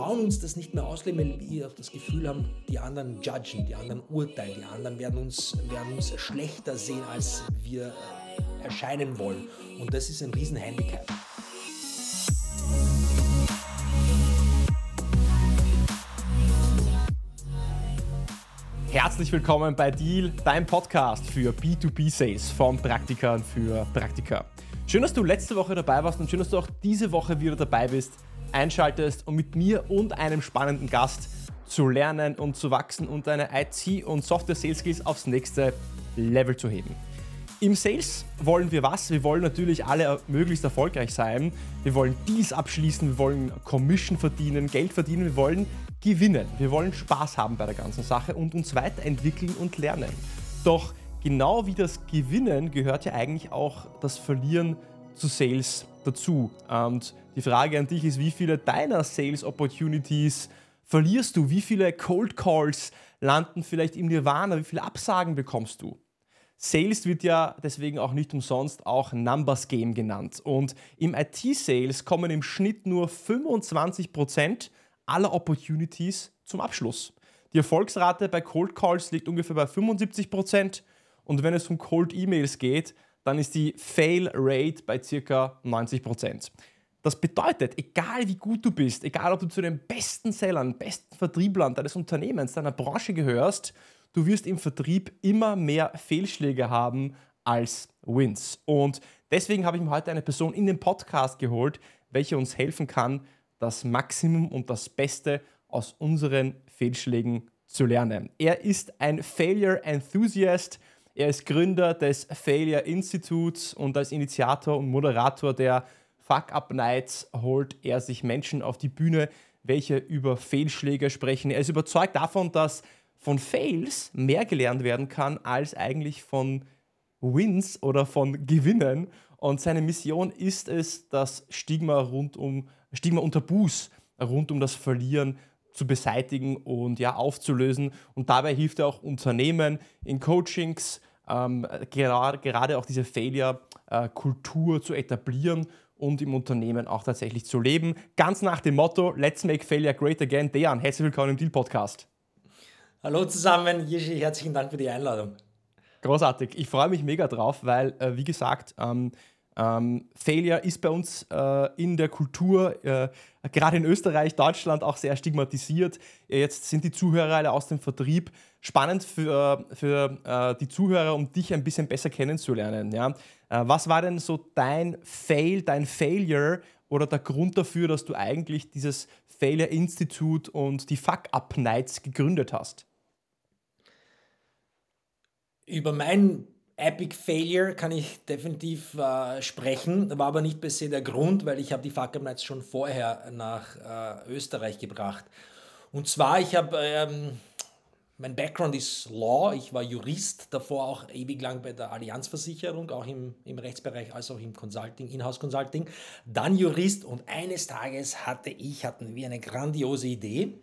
trauen uns das nicht mehr ausleben, weil wir auch das Gefühl haben, die anderen judgen, die anderen urteilen, die anderen werden uns, werden uns schlechter sehen, als wir äh, erscheinen wollen. Und das ist ein Riesenhandicap. Herzlich willkommen bei Deal, deinem Podcast für B2B-Sales von Praktikern für Praktika. Schön, dass du letzte Woche dabei warst und schön, dass du auch diese Woche wieder dabei bist, einschaltest, um mit mir und einem spannenden Gast zu lernen und zu wachsen und deine IT- und Software-Sales-Skills aufs nächste Level zu heben. Im Sales wollen wir was? Wir wollen natürlich alle möglichst erfolgreich sein. Wir wollen Deals abschließen, wir wollen Commission verdienen, Geld verdienen, wir wollen gewinnen. Wir wollen Spaß haben bei der ganzen Sache und uns weiterentwickeln und lernen. Doch genau wie das Gewinnen gehört ja eigentlich auch das Verlieren zu Sales dazu. Und die Frage an dich ist, wie viele deiner Sales Opportunities verlierst du? Wie viele Cold Calls landen vielleicht im Nirvana? Wie viele Absagen bekommst du? Sales wird ja deswegen auch nicht umsonst auch Numbers Game genannt. Und im IT-Sales kommen im Schnitt nur 25% aller Opportunities zum Abschluss. Die Erfolgsrate bei Cold Calls liegt ungefähr bei 75% und wenn es um Cold E-Mails geht, dann ist die Fail Rate bei ca. 90%. Das bedeutet, egal wie gut du bist, egal ob du zu den besten Sellern, besten Vertrieblern deines Unternehmens, deiner Branche gehörst, du wirst im Vertrieb immer mehr Fehlschläge haben als Wins. Und deswegen habe ich mir heute eine Person in den Podcast geholt, welche uns helfen kann, das Maximum und das Beste aus unseren Fehlschlägen zu lernen. Er ist ein Failure Enthusiast. Er ist Gründer des Failure Institutes und als Initiator und Moderator der Fuck Up Nights holt er sich Menschen auf die Bühne, welche über Fehlschläge sprechen. Er ist überzeugt davon, dass von Fails mehr gelernt werden kann als eigentlich von Wins oder von Gewinnen. Und seine Mission ist es, das Stigma rund um Stigma und Tabus rund um das Verlieren zu beseitigen und ja aufzulösen. Und dabei hilft er auch Unternehmen in Coachings, ähm, gerade, gerade auch diese Failure-Kultur äh, zu etablieren und im Unternehmen auch tatsächlich zu leben. Ganz nach dem Motto Let's make failure great again. Dejan, herzlich willkommen im Deal Podcast. Hallo zusammen, Jirschi, herzlichen Dank für die Einladung. Großartig. Ich freue mich mega drauf, weil, äh, wie gesagt, ähm, ähm, Failure ist bei uns äh, in der Kultur, äh, gerade in Österreich, Deutschland, auch sehr stigmatisiert. Jetzt sind die Zuhörer alle aus dem Vertrieb. Spannend für, für äh, die Zuhörer, um dich ein bisschen besser kennenzulernen. Ja? Äh, was war denn so dein Fail, dein Failure oder der Grund dafür, dass du eigentlich dieses Failure Institute und die Fuck-Up Nights gegründet hast? Über mein Epic Failure kann ich definitiv äh, sprechen, war aber nicht per se der Grund, weil ich habe die Fuck Nights schon vorher nach äh, Österreich gebracht. Und zwar, ich habe, ähm, mein Background ist Law, ich war Jurist, davor auch ewig lang bei der Allianzversicherung, auch im, im Rechtsbereich als auch im Consulting, Inhouse Consulting, dann Jurist und eines Tages hatte ich, hatten wir eine grandiose Idee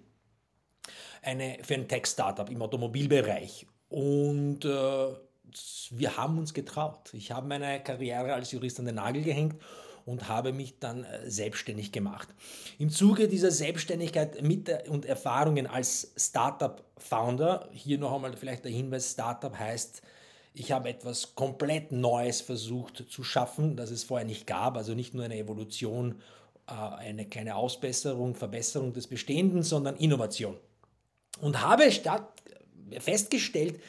eine, für ein Tech-Startup im Automobilbereich. Und äh, wir haben uns getraut. Ich habe meine Karriere als Jurist an den Nagel gehängt und habe mich dann äh, selbstständig gemacht. Im Zuge dieser Selbstständigkeit mit und Erfahrungen als Startup-Founder, hier noch einmal vielleicht der Hinweis, Startup heißt, ich habe etwas komplett Neues versucht zu schaffen, das es vorher nicht gab, also nicht nur eine Evolution, äh, eine kleine Ausbesserung, Verbesserung des Bestehenden, sondern Innovation. Und habe festgestellt,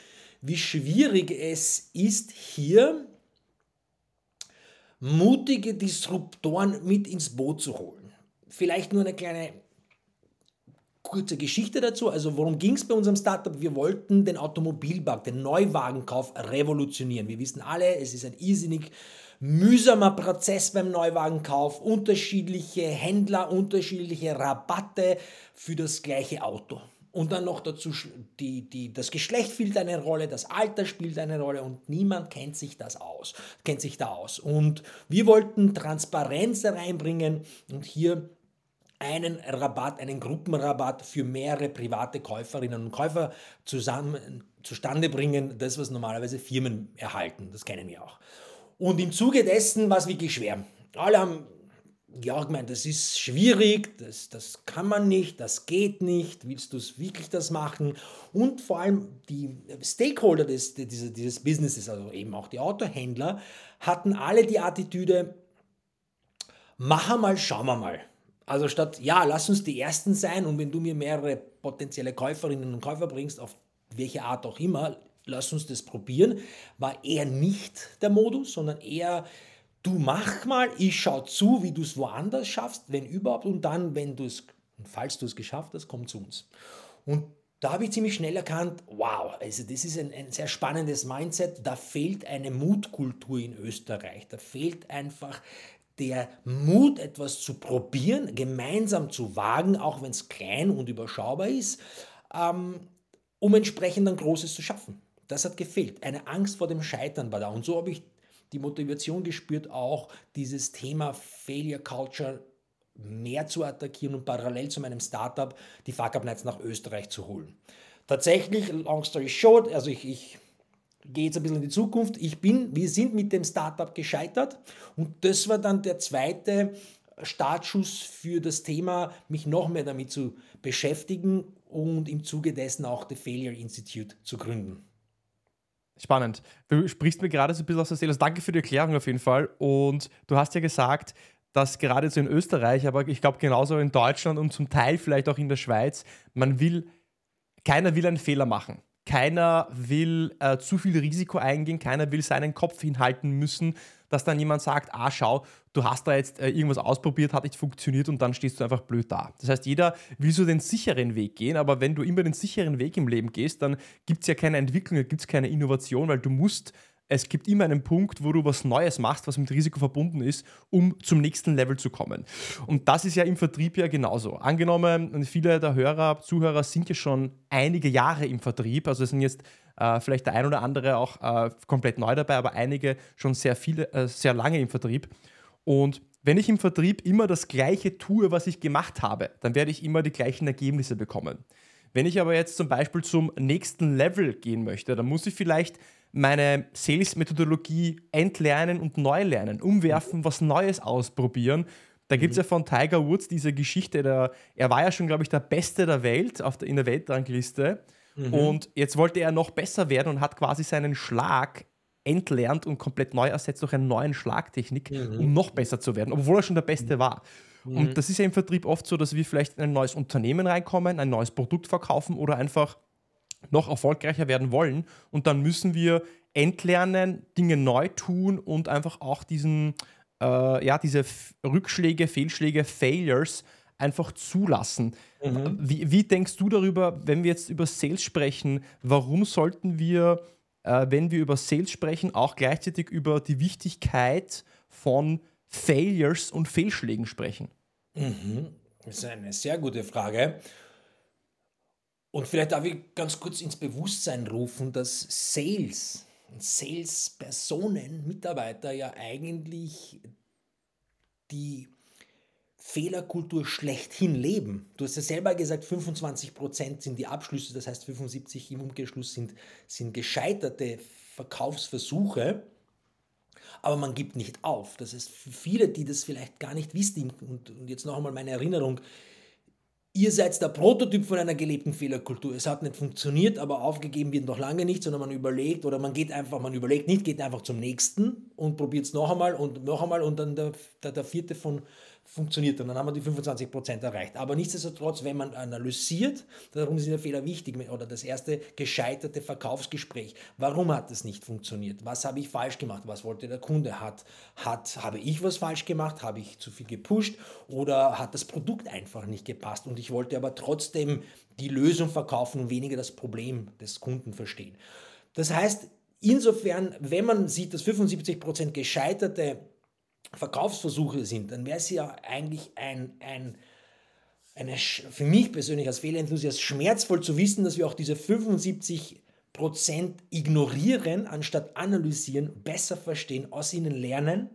wie schwierig es ist, hier mutige Disruptoren mit ins Boot zu holen. Vielleicht nur eine kleine kurze Geschichte dazu. Also worum ging es bei unserem Startup? Wir wollten den Automobilmarkt, den Neuwagenkauf revolutionieren. Wir wissen alle, es ist ein irrsinnig mühsamer Prozess beim Neuwagenkauf, unterschiedliche Händler, unterschiedliche Rabatte für das gleiche Auto. Und dann noch dazu, die, die, das Geschlecht spielt eine Rolle, das Alter spielt eine Rolle und niemand kennt sich das aus, kennt sich da aus. Und wir wollten Transparenz reinbringen und hier einen Rabatt, einen Gruppenrabatt für mehrere private Käuferinnen und Käufer zusammen zustande bringen, das was normalerweise Firmen erhalten, das kennen wir auch. Und im Zuge dessen war es wirklich schwer. Alle haben ja, ich meine, das ist schwierig, das, das kann man nicht, das geht nicht, willst du es wirklich das machen? Und vor allem die Stakeholder des, dieses, dieses Businesses, also eben auch die Autohändler, hatten alle die Attitüde, mach mal, schauen wir mal. Also statt, ja, lass uns die Ersten sein und wenn du mir mehrere potenzielle Käuferinnen und Käufer bringst, auf welche Art auch immer, lass uns das probieren, war eher nicht der Modus, sondern eher du mach mal, ich schau zu, wie du es woanders schaffst, wenn überhaupt, und dann, wenn du es, falls du es geschafft hast, komm zu uns. Und da habe ich ziemlich schnell erkannt, wow, also das ist ein, ein, sehr spannendes Mindset, da fehlt eine Mutkultur in Österreich, da fehlt einfach der Mut, etwas zu probieren, gemeinsam zu wagen, auch wenn es klein und überschaubar ist, ähm, um entsprechend ein Großes zu schaffen. Das hat gefehlt. Eine Angst vor dem Scheitern war da. Und so habe ich die Motivation gespürt, auch dieses Thema Failure Culture mehr zu attackieren und parallel zu meinem Startup die Fuck Up Nights nach Österreich zu holen. Tatsächlich, long story short, also ich, ich gehe jetzt ein bisschen in die Zukunft. Ich bin, wir sind mit dem Startup gescheitert und das war dann der zweite Startschuss für das Thema, mich noch mehr damit zu beschäftigen und im Zuge dessen auch The Failure Institute zu gründen. Spannend. Du sprichst mir gerade so ein bisschen aus der Seele. Also danke für die Erklärung auf jeden Fall. Und du hast ja gesagt, dass gerade so in Österreich, aber ich glaube genauso in Deutschland und zum Teil vielleicht auch in der Schweiz, man will, keiner will einen Fehler machen. Keiner will äh, zu viel Risiko eingehen, keiner will seinen Kopf hinhalten müssen, dass dann jemand sagt, ah schau, du hast da jetzt äh, irgendwas ausprobiert, hat nicht funktioniert und dann stehst du einfach blöd da. Das heißt, jeder will so den sicheren Weg gehen, aber wenn du immer den sicheren Weg im Leben gehst, dann gibt es ja keine Entwicklung, gibt es keine Innovation, weil du musst es gibt immer einen Punkt, wo du was Neues machst, was mit Risiko verbunden ist, um zum nächsten Level zu kommen. Und das ist ja im Vertrieb ja genauso. Angenommen, viele der Hörer, Zuhörer sind ja schon einige Jahre im Vertrieb, also sind jetzt äh, vielleicht der ein oder andere auch äh, komplett neu dabei, aber einige schon sehr viele, äh, sehr lange im Vertrieb. Und wenn ich im Vertrieb immer das Gleiche tue, was ich gemacht habe, dann werde ich immer die gleichen Ergebnisse bekommen. Wenn ich aber jetzt zum Beispiel zum nächsten Level gehen möchte, dann muss ich vielleicht meine Sales-Methodologie entlernen und neu lernen, umwerfen, was Neues ausprobieren. Da gibt es mhm. ja von Tiger Woods diese Geschichte, der, er war ja schon, glaube ich, der Beste der Welt auf der, in der Weltrangliste. Mhm. Und jetzt wollte er noch besser werden und hat quasi seinen Schlag entlernt und komplett neu ersetzt durch eine neue Schlagtechnik, mhm. um noch besser zu werden, obwohl er schon der Beste mhm. war. Mhm. Und das ist ja im Vertrieb oft so, dass wir vielleicht in ein neues Unternehmen reinkommen, ein neues Produkt verkaufen oder einfach noch erfolgreicher werden wollen. Und dann müssen wir entlernen, Dinge neu tun und einfach auch diesen, äh, ja, diese Rückschläge, Fehlschläge, Failures einfach zulassen. Mhm. Wie, wie, denkst du darüber, wenn wir jetzt über Sales sprechen, warum sollten wir, äh, wenn wir über Sales sprechen, auch gleichzeitig über die Wichtigkeit von Failures und Fehlschlägen sprechen? Mhm. Das ist eine sehr gute Frage. Und vielleicht darf ich ganz kurz ins Bewusstsein rufen, dass Sales, Sales-Personen, Mitarbeiter ja eigentlich die Fehlerkultur schlechthin leben. Du hast ja selber gesagt, 25% sind die Abschlüsse, das heißt 75 im Umkehrschluss sind, sind gescheiterte Verkaufsversuche, aber man gibt nicht auf. Das ist für viele, die das vielleicht gar nicht wissen, und, und jetzt noch einmal meine Erinnerung, ihr seid der Prototyp von einer gelebten Fehlerkultur. Es hat nicht funktioniert, aber aufgegeben wird noch lange nicht, sondern man überlegt oder man geht einfach, man überlegt nicht, geht einfach zum nächsten und probiert es noch einmal und noch einmal und dann der, der, der vierte von funktioniert und dann haben wir die 25% erreicht. Aber nichtsdestotrotz, wenn man analysiert, darum sind ja Fehler wichtig, oder das erste gescheiterte Verkaufsgespräch. Warum hat es nicht funktioniert? Was habe ich falsch gemacht? Was wollte der Kunde? Hat, hat, habe ich was falsch gemacht? Habe ich zu viel gepusht? Oder hat das Produkt einfach nicht gepasst? Und ich wollte aber trotzdem die Lösung verkaufen und weniger das Problem des Kunden verstehen. Das heißt, insofern, wenn man sieht, dass 75% gescheiterte Verkaufsversuche sind, dann wäre es ja eigentlich ein, ein, eine, für mich persönlich als Fehlenthusiast schmerzvoll zu wissen, dass wir auch diese 75% ignorieren, anstatt analysieren, besser verstehen, aus ihnen lernen,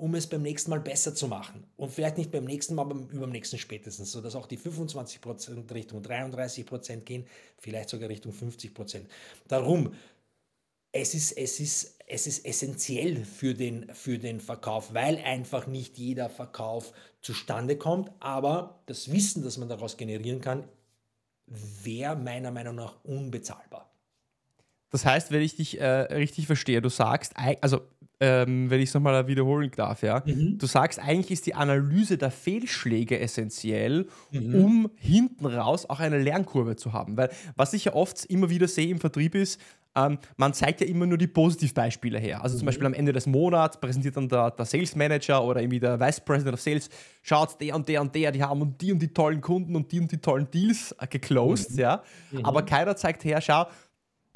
um es beim nächsten Mal besser zu machen. Und vielleicht nicht beim nächsten Mal, aber überm nächsten spätestens, sodass auch die 25% Richtung 33% gehen, vielleicht sogar Richtung 50 Darum, es ist, es ist, es ist essentiell für den, für den Verkauf, weil einfach nicht jeder Verkauf zustande kommt. Aber das Wissen, das man daraus generieren kann, wäre meiner Meinung nach unbezahlbar. Das heißt, wenn ich dich äh, richtig verstehe, du sagst, also ähm, wenn ich es nochmal wiederholen darf, ja, mhm. du sagst, eigentlich ist die Analyse der Fehlschläge essentiell, mhm. um hinten raus auch eine Lernkurve zu haben. Weil was ich ja oft immer wieder sehe im Vertrieb ist, ähm, man zeigt ja immer nur die Positivbeispiele her. Also mhm. zum Beispiel am Ende des Monats präsentiert dann der, der, Sales Manager oder irgendwie der Vice President of Sales, schaut, der und der und der, die haben und die und die tollen Kunden und die und die tollen Deals äh, geclosed, mhm. ja. Mhm. Aber keiner zeigt her, schau,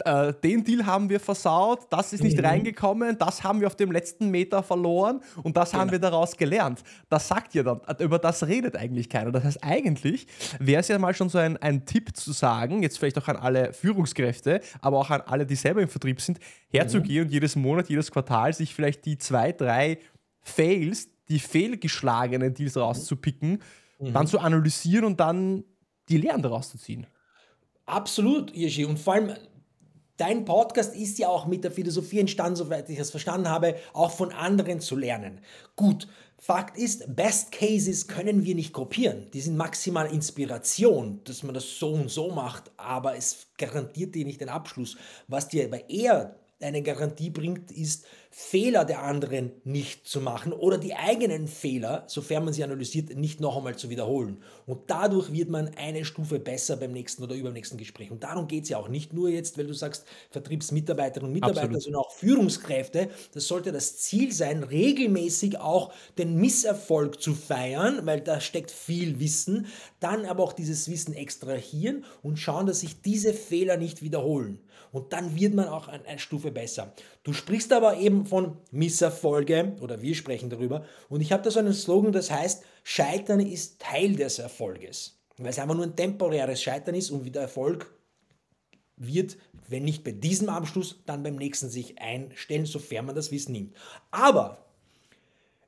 äh, den Deal haben wir versaut, das ist nicht mhm. reingekommen, das haben wir auf dem letzten Meter verloren und das genau. haben wir daraus gelernt. Das sagt ihr dann, äh, über das redet eigentlich keiner. Das heißt, eigentlich wäre es ja mal schon so ein, ein Tipp zu sagen, jetzt vielleicht auch an alle Führungskräfte, aber auch an alle, die selber im Vertrieb sind, herzugehen mhm. und jedes Monat, jedes Quartal sich vielleicht die zwei, drei Fails, die fehlgeschlagenen Deals rauszupicken, mhm. dann zu analysieren und dann die Lehren daraus zu ziehen. Absolut, Ishi. Und vor allem, Dein Podcast ist ja auch mit der Philosophie entstanden, soweit ich es verstanden habe, auch von anderen zu lernen. Gut, Fakt ist, Best Cases können wir nicht kopieren. Die sind maximal Inspiration, dass man das so und so macht, aber es garantiert dir nicht den Abschluss. Was dir aber eher eine Garantie bringt, ist, Fehler der anderen nicht zu machen oder die eigenen Fehler, sofern man sie analysiert, nicht noch einmal zu wiederholen. Und dadurch wird man eine Stufe besser beim nächsten oder übernächsten Gespräch. Und darum geht es ja auch. Nicht nur jetzt, weil du sagst, Vertriebsmitarbeiterinnen und Mitarbeiter, Absolut. sondern auch Führungskräfte. Das sollte das Ziel sein, regelmäßig auch den Misserfolg zu feiern, weil da steckt viel Wissen. Dann aber auch dieses Wissen extrahieren und schauen, dass sich diese Fehler nicht wiederholen. Und dann wird man auch eine Stufe besser. Du sprichst aber eben von Misserfolge oder wir sprechen darüber. Und ich habe da so einen Slogan, das heißt, Scheitern ist Teil des Erfolges. Weil es einfach nur ein temporäres Scheitern ist und wieder Erfolg wird, wenn nicht bei diesem Abschluss, dann beim nächsten sich einstellen, sofern man das Wissen nimmt. Aber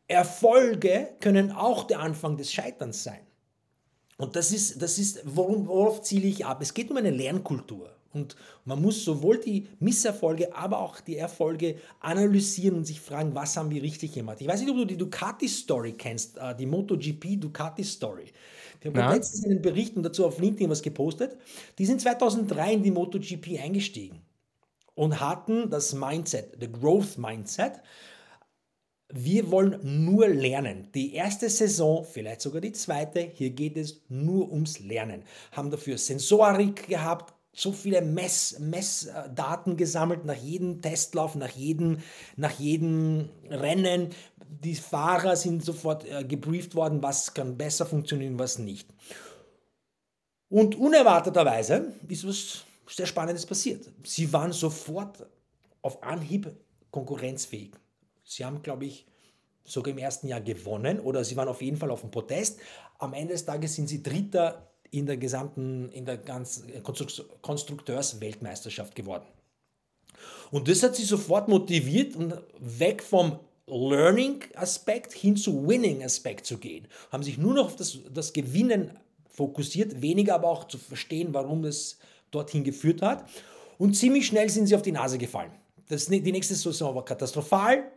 Erfolge können auch der Anfang des Scheiterns sein. Und das ist, das ist worum, worauf ziele ich ab? Es geht um eine Lernkultur. Und man muss sowohl die Misserfolge, aber auch die Erfolge analysieren und sich fragen, was haben wir richtig gemacht. Ich weiß nicht, ob du die Ducati-Story kennst, äh, die MotoGP Ducati-Story. Wir haben ja. letztens einen Bericht und dazu auf LinkedIn was gepostet. Die sind 2003 in die MotoGP eingestiegen und hatten das Mindset, the Growth Mindset. Wir wollen nur lernen. Die erste Saison, vielleicht sogar die zweite, hier geht es nur ums Lernen. Haben dafür Sensorik gehabt, so viele Mess, Messdaten gesammelt nach jedem Testlauf, nach jedem, nach jedem Rennen. Die Fahrer sind sofort äh, gebrieft worden, was kann besser funktionieren, was nicht. Und unerwarteterweise ist was sehr Spannendes passiert. Sie waren sofort auf Anhieb konkurrenzfähig. Sie haben, glaube ich, sogar im ersten Jahr gewonnen oder sie waren auf jeden Fall auf dem Protest. Am Ende des Tages sind sie Dritter in der gesamten, in der ganzen Konstrukteursweltmeisterschaft geworden. Und das hat sie sofort motiviert weg vom Learning-Aspekt hin zu Winning-Aspekt zu gehen. Haben sich nur noch auf das, das Gewinnen fokussiert, weniger aber auch zu verstehen, warum das dorthin geführt hat. Und ziemlich schnell sind sie auf die Nase gefallen. Das, die nächste Saison war katastrophal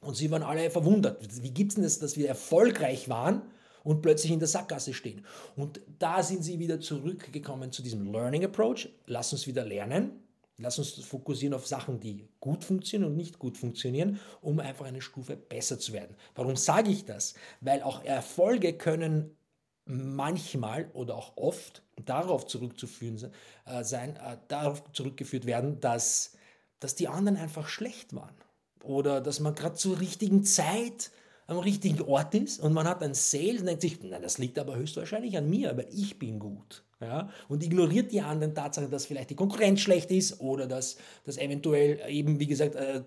und sie waren alle verwundert. Wie gibt es denn das, dass wir erfolgreich waren und plötzlich in der Sackgasse stehen. Und da sind sie wieder zurückgekommen zu diesem Learning Approach. Lass uns wieder lernen. Lass uns fokussieren auf Sachen, die gut funktionieren und nicht gut funktionieren, um einfach eine Stufe besser zu werden. Warum sage ich das? Weil auch Erfolge können manchmal oder auch oft darauf zurückzuführen äh, sein, äh, darauf zurückgeführt werden, dass, dass die anderen einfach schlecht waren oder dass man gerade zur richtigen Zeit am richtigen Ort ist und man hat ein Sale und denkt sich, na, das liegt aber höchstwahrscheinlich an mir, weil ich bin gut. Ja, und ignoriert die anderen Tatsache, dass vielleicht die Konkurrenz schlecht ist oder dass das eventuell eben, wie gesagt, äh,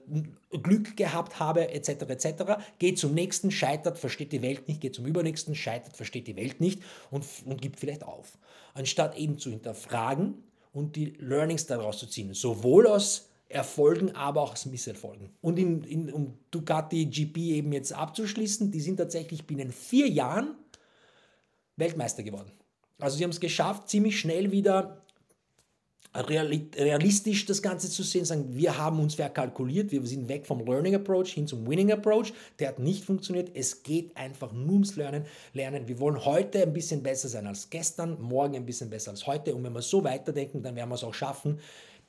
Glück gehabt habe, etc., etc., geht zum nächsten, scheitert, versteht die Welt nicht, geht zum übernächsten, scheitert, versteht die Welt nicht und, und gibt vielleicht auf. Anstatt eben zu hinterfragen und die Learnings daraus zu ziehen, sowohl aus Erfolgen, aber auch Misserfolgen. Und in, in, um Ducati GP eben jetzt abzuschließen, die sind tatsächlich binnen vier Jahren Weltmeister geworden. Also sie haben es geschafft, ziemlich schnell wieder realistisch das Ganze zu sehen, sagen, wir haben uns verkalkuliert, wir sind weg vom Learning Approach hin zum Winning Approach. Der hat nicht funktioniert. Es geht einfach nur ums Lernen. Lernen. Wir wollen heute ein bisschen besser sein als gestern, morgen ein bisschen besser als heute. Und wenn wir so weiterdenken, dann werden wir es auch schaffen.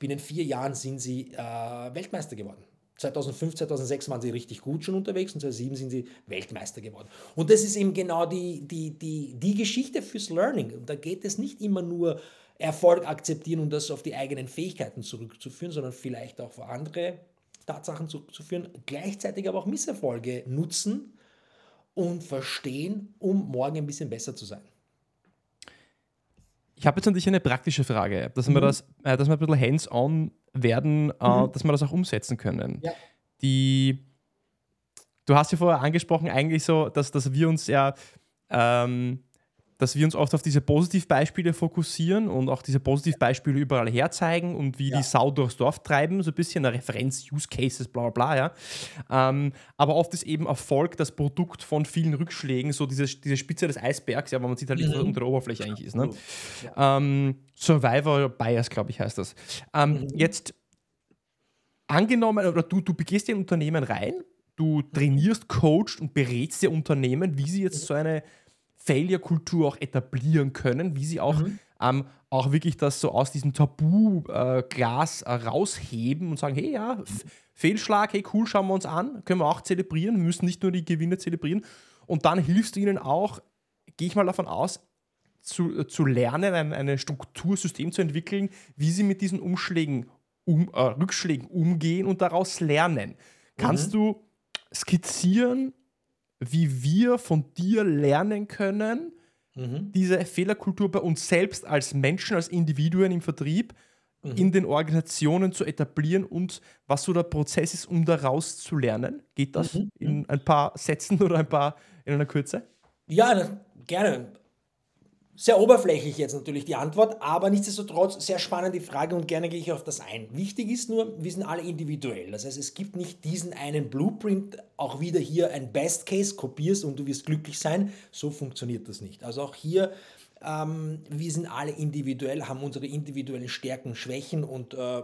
Binnen vier Jahren sind sie äh, Weltmeister geworden. 2005, 2006 waren sie richtig gut schon unterwegs und 2007 sind sie Weltmeister geworden. Und das ist eben genau die, die, die, die Geschichte fürs Learning. Und da geht es nicht immer nur Erfolg akzeptieren und das auf die eigenen Fähigkeiten zurückzuführen, sondern vielleicht auch auf andere Tatsachen zurückzuführen, gleichzeitig aber auch Misserfolge nutzen und verstehen, um morgen ein bisschen besser zu sein. Ich habe jetzt an dich eine praktische Frage, dass mhm. wir das, äh, dass wir ein bisschen hands-on werden, äh, mhm. dass wir das auch umsetzen können. Ja. Die, du hast ja vorher angesprochen, eigentlich so, dass, dass wir uns ja ähm, dass wir uns oft auf diese Positivbeispiele fokussieren und auch diese Positivbeispiele überall herzeigen und wie ja. die Sau durchs Dorf treiben, so ein bisschen eine Referenz, Use Cases, bla bla bla, ja. Ähm, aber oft ist eben Erfolg das Produkt von vielen Rückschlägen, so diese, diese Spitze des Eisbergs, ja, wo man sieht halt nicht, was unter der Oberfläche eigentlich ist. Ne? Ja. Ähm, Survivor Bias, glaube ich, heißt das. Ähm, mhm. Jetzt angenommen, oder du, du begehst in ein Unternehmen rein, du trainierst, coachst und berätst dir Unternehmen, wie sie jetzt mhm. so eine Failure-Kultur auch etablieren können, wie sie auch, mhm. ähm, auch wirklich das so aus diesem Tabu-Glas äh, rausheben und sagen, hey ja, Fehlschlag, hey cool, schauen wir uns an, können wir auch zelebrieren, wir müssen nicht nur die Gewinne zelebrieren. Und dann hilfst du ihnen auch, gehe ich mal davon aus, zu, äh, zu lernen, ein eine Struktursystem zu entwickeln, wie sie mit diesen Umschlägen, um, äh, Rückschlägen umgehen und daraus lernen. Kannst mhm. du skizzieren, wie wir von dir lernen können, mhm. diese Fehlerkultur bei uns selbst als Menschen, als Individuen im Vertrieb, mhm. in den Organisationen zu etablieren und was so der Prozess ist, um daraus zu lernen. Geht das mhm. in ein paar Sätzen oder ein paar in einer Kürze? Ja, gerne sehr oberflächlich jetzt natürlich die Antwort, aber nichtsdestotrotz sehr spannend die Frage und gerne gehe ich auf das ein. Wichtig ist nur, wir sind alle individuell. Das heißt, es gibt nicht diesen einen Blueprint, auch wieder hier ein Best Case, kopierst und du wirst glücklich sein. So funktioniert das nicht. Also auch hier, ähm, wir sind alle individuell, haben unsere individuellen Stärken, Schwächen und äh,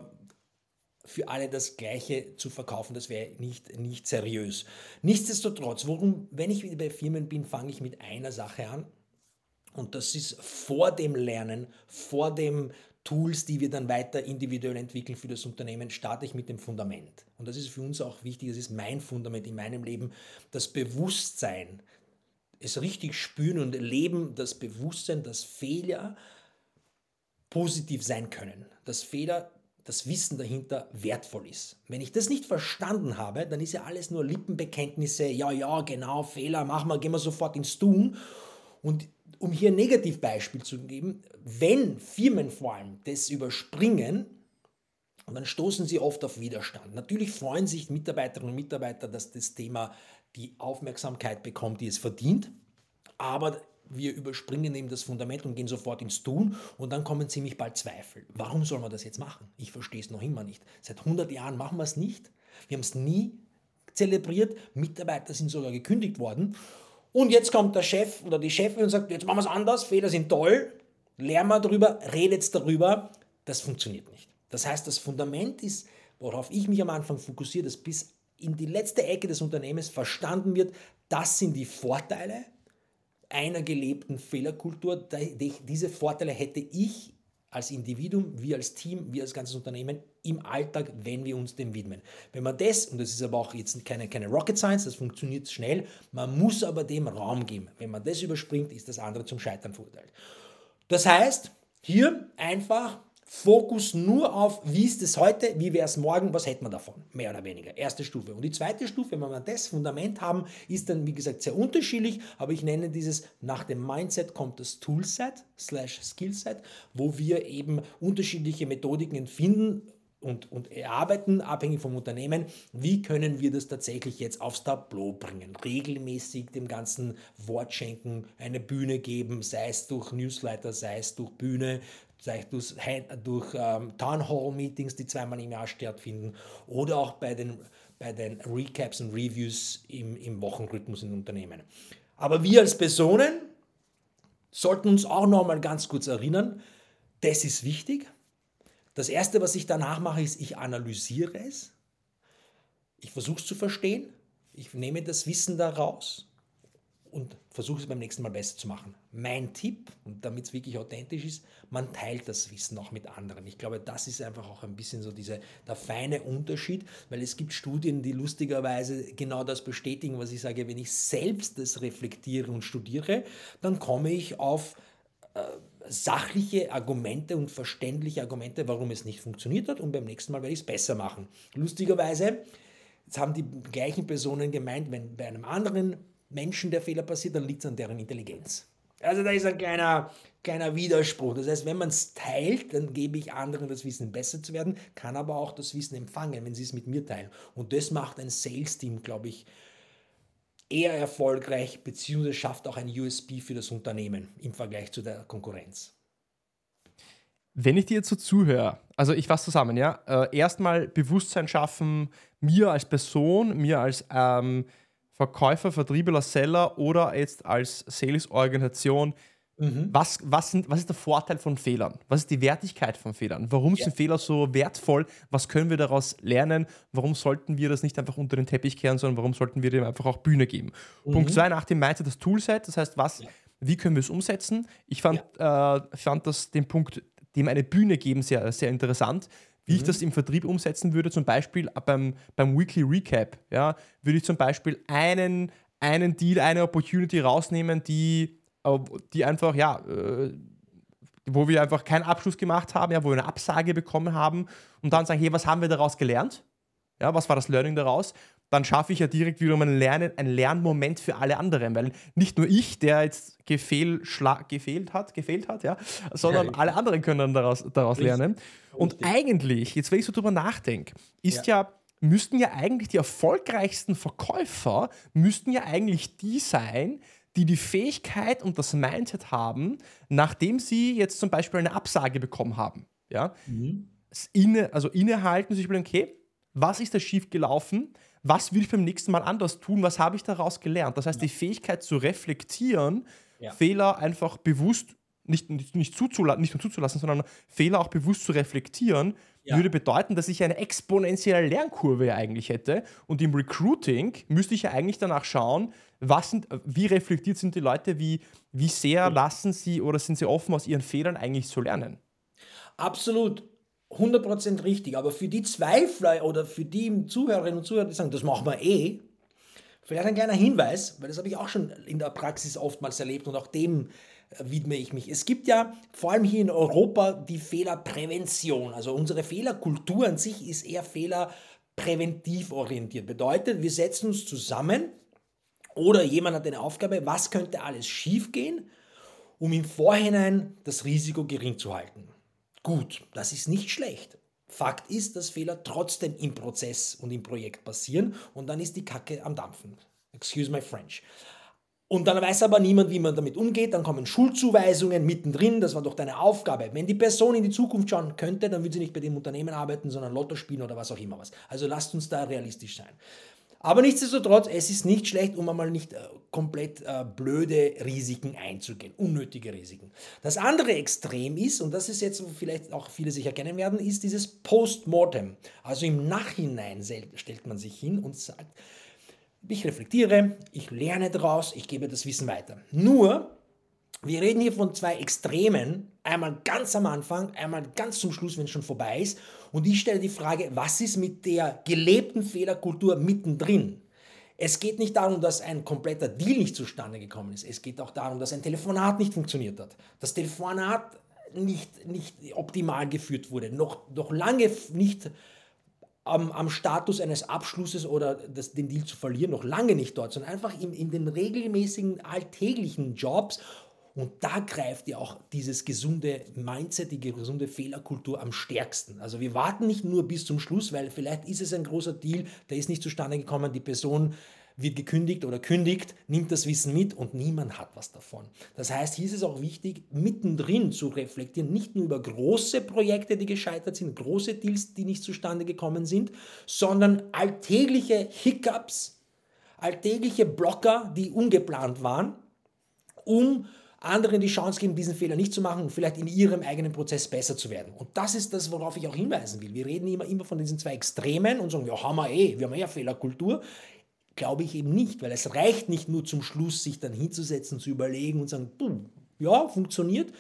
für alle das Gleiche zu verkaufen, das wäre nicht, nicht seriös. Nichtsdestotrotz, worum, wenn ich wieder bei Firmen bin, fange ich mit einer Sache an und das ist vor dem Lernen, vor dem Tools, die wir dann weiter individuell entwickeln für das Unternehmen, starte ich mit dem Fundament. Und das ist für uns auch wichtig, das ist mein Fundament in meinem Leben, das Bewusstsein, es richtig spüren und leben, das Bewusstsein, dass Fehler positiv sein können, dass Fehler, das Wissen dahinter wertvoll ist. Wenn ich das nicht verstanden habe, dann ist ja alles nur Lippenbekenntnisse, ja, ja, genau, Fehler, machen wir, gehen wir sofort ins Tun. Und um hier ein Negativbeispiel zu geben, wenn Firmen vor allem das überspringen, dann stoßen sie oft auf Widerstand. Natürlich freuen sich Mitarbeiterinnen und Mitarbeiter, dass das Thema die Aufmerksamkeit bekommt, die es verdient, aber wir überspringen eben das Fundament und gehen sofort ins Tun und dann kommen ziemlich bald Zweifel. Warum soll man das jetzt machen? Ich verstehe es noch immer nicht. Seit 100 Jahren machen wir es nicht. Wir haben es nie zelebriert. Mitarbeiter sind sogar gekündigt worden und jetzt kommt der Chef oder die Chefin und sagt, jetzt machen wir es anders, Fehler sind toll, lernen wir darüber, redet darüber. Das funktioniert nicht. Das heißt, das Fundament ist, worauf ich mich am Anfang fokussiere, dass bis in die letzte Ecke des Unternehmens verstanden wird, das sind die Vorteile einer gelebten Fehlerkultur. Diese Vorteile hätte ich als Individuum, wir als Team, wir als ganzes Unternehmen im Alltag, wenn wir uns dem widmen. Wenn man das, und das ist aber auch jetzt keine, keine Rocket Science, das funktioniert schnell, man muss aber dem Raum geben. Wenn man das überspringt, ist das andere zum Scheitern verurteilt. Das heißt, hier einfach Fokus nur auf, wie ist es heute, wie wäre es morgen, was hätten wir davon, mehr oder weniger. Erste Stufe. Und die zweite Stufe, wenn wir das Fundament haben, ist dann, wie gesagt, sehr unterschiedlich, aber ich nenne dieses, nach dem Mindset kommt das Toolset slash Skillset, wo wir eben unterschiedliche Methodiken finden, und, und erarbeiten, abhängig vom Unternehmen, wie können wir das tatsächlich jetzt aufs Tableau bringen, regelmäßig dem ganzen Wort schenken, eine Bühne geben, sei es durch Newsletter, sei es durch Bühne, sei es durch, ähm, Town Hall Meetings, die zweimal im Jahr stattfinden oder auch bei den, bei den Recaps und Reviews im, im Wochenrhythmus in Unternehmen. Aber wir als Personen sollten uns auch noch mal ganz kurz erinnern, das ist wichtig, Das Erste, was ich danach mache, ist, ich analysiere es. Ich versuche es zu verstehen. Ich nehme das Wissen daraus und versuche es beim nächsten Mal besser zu machen. Mein Tipp, und damit es wirklich authentisch ist, man teilt das Wissen auch mit anderen. Ich glaube, das ist einfach auch ein bisschen so diese, der feine Unterschied, weil es gibt Studien, die lustigerweise genau das bestätigen, was ich sage, wenn ich selbst das reflektiere und studiere, dann komme ich auf äh, sachliche Argumente und verständliche Argumente, warum es nicht funktioniert hat und beim nächsten Mal werde ich es besser machen. Lustigerweise, jetzt haben die gleichen Personen gemeint, wenn bei einem anderen Menschen der Fehler passiert, dann liegt es an deren Intelligenz. Also da ist ein kleiner, kleiner Widerspruch. Das heißt, wenn man es teilt, dann gebe ich anderen das Wissen, besser zu werden, kann aber auch das Wissen empfangen, wenn sie es mit mir teilen. Und das macht ein Sales-Team, glaube ich, eher erfolgreich, beziehungsweise schafft auch ein USB für das Unternehmen im Vergleich zu der Konkurrenz. Wenn ich dir jetzt so zuhöre, also ich fasse zusammen, ja, äh, erstmal Bewusstsein schaffen, mir als Person, mir als ähm, Verkäufer, Vertriebler, Seller oder jetzt als Sales-Organisation, mhm. was, was, was ist der Vorteil von Fehlern? Was ist die Wertigkeit von Fehlern? Warum ja. sind Fehler so wertvoll? Was können wir daraus lernen? Warum sollten wir das nicht einfach unter den Teppich kehren, sondern warum sollten wir dem einfach auch Bühne geben? Mhm. Punkt 2, nach dem Mindset das Toolset, das heißt, was, ja. wie können wir es umsetzen? Ich fand, ja. äh, fand das den Punkt, dem eine Bühne geben, sehr, sehr interessant wie mhm. ich das im Vertrieb umsetzen würde, zum Beispiel beim, beim Weekly Recap, ja, würde ich zum Beispiel einen, einen Deal, eine Opportunity rausnehmen, die, äh, die einfach, ja, äh, wo wir einfach keinen Abschluss gemacht haben, ja, wo wir eine Absage bekommen haben und dann sagen, hey, was haben wir daraus gelernt? Ja, was war das Learning daraus? Dann schaffe ich ja direkt wiederum ein, Lernen, ein Lernmoment für alle anderen, weil nicht nur ich, der jetzt gefehl, gefehlt hat, gefehlt hat, ja, sondern ja, alle anderen können dann daraus, daraus lernen. Und Richtig. eigentlich, jetzt wenn ich so drüber nachdenke, ist ja. ja müssten ja eigentlich die erfolgreichsten Verkäufer, müssten ja eigentlich die sein, die die Fähigkeit und das Mindset haben, nachdem sie jetzt zum Beispiel eine Absage bekommen haben. Ja? Mhm. Inne, also innehalten, sich überlegen, okay, was ist da schief gelaufen? Was will ich beim nächsten Mal anders tun, was habe ich daraus gelernt. Das heißt, die Fähigkeit zu reflektieren, ja. Fehler einfach bewusst nicht, nicht, nicht, zuzulassen, nicht nur zuzulassen, sondern Fehler auch bewusst zu reflektieren, ja. würde bedeuten, dass ich eine exponentielle Lernkurve eigentlich hätte. Und im Recruiting müsste ich ja eigentlich danach schauen, was sind, wie reflektiert sind die Leute, wie, wie sehr lassen sie oder sind sie offen, aus ihren Fehlern eigentlich zu lernen. Absolut. 100% richtig, aber für die Zweifler oder für die Zuhörerinnen und Zuhörer, die sagen, das machen wir eh, vielleicht ein kleiner Hinweis, weil das habe ich auch schon in der Praxis oftmals erlebt und auch dem äh, widme ich mich. Es gibt ja vor allem hier in Europa die Fehlerprävention. Also unsere Fehlerkultur an sich ist eher fehlerpräventiv orientiert. Bedeutet, wir setzen uns zusammen oder jemand hat eine Aufgabe, was könnte alles schiefgehen, um im Vorhinein das Risiko gering zu halten. Gut, das ist nicht schlecht. Fakt ist, dass Fehler trotzdem im Prozess und im Projekt passieren und dann ist die Kacke am Dampfen. Excuse my French. Und dann weiß aber niemand, wie man damit umgeht. Dann kommen Schuldzuweisungen mittendrin. Das war doch deine Aufgabe. Wenn die Person in die Zukunft schauen könnte, dann würde sie nicht bei dem Unternehmen arbeiten, sondern Lotto spielen oder was auch immer was. Also lasst uns da realistisch sein. Aber nichtsdestotrotz, es ist nicht schlecht, um einmal nicht äh, komplett äh, blöde Risiken einzugehen, unnötige Risiken. Das andere Extrem ist, und das ist jetzt vielleicht auch viele sich erkennen werden, ist dieses Postmortem. Also im Nachhinein stellt man sich hin und sagt, ich reflektiere, ich lerne daraus, ich gebe das Wissen weiter. Nur, wir reden hier von zwei Extremen, einmal ganz am Anfang, einmal ganz zum Schluss, wenn es schon vorbei ist. Und ich stelle die Frage, was ist mit der gelebten Fehlerkultur mittendrin? Es geht nicht darum, dass ein kompletter Deal nicht zustande gekommen ist. Es geht auch darum, dass ein Telefonat nicht funktioniert hat. Das Telefonat nicht, nicht optimal geführt wurde, noch, noch lange nicht am, am Status eines Abschlusses oder das, den Deal zu verlieren, noch lange nicht dort, sondern einfach in, in den regelmäßigen alltäglichen Jobs und da greift ja auch dieses gesunde Mindset, die gesunde Fehlerkultur am stärksten. Also wir warten nicht nur bis zum Schluss, weil vielleicht ist es ein großer Deal, der ist nicht zustande gekommen, die Person wird gekündigt oder kündigt, nimmt das Wissen mit und niemand hat was davon. Das heißt, hier ist es auch wichtig, mittendrin zu reflektieren, nicht nur über große Projekte, die gescheitert sind, große Deals, die nicht zustande gekommen sind, sondern alltägliche Hiccups, alltägliche Blocker, die ungeplant waren, um anderen die Chance geben, diesen Fehler nicht zu machen und vielleicht in ihrem eigenen Prozess besser zu werden. Und das ist das, worauf ich auch hinweisen will. Wir reden immer, immer von diesen zwei Extremen und sagen, ja, haben wir eh, wir haben ja Fehlerkultur. Glaube ich eben nicht, weil es reicht nicht nur zum Schluss, sich dann hinzusetzen, zu überlegen und sagen, ja, funktioniert.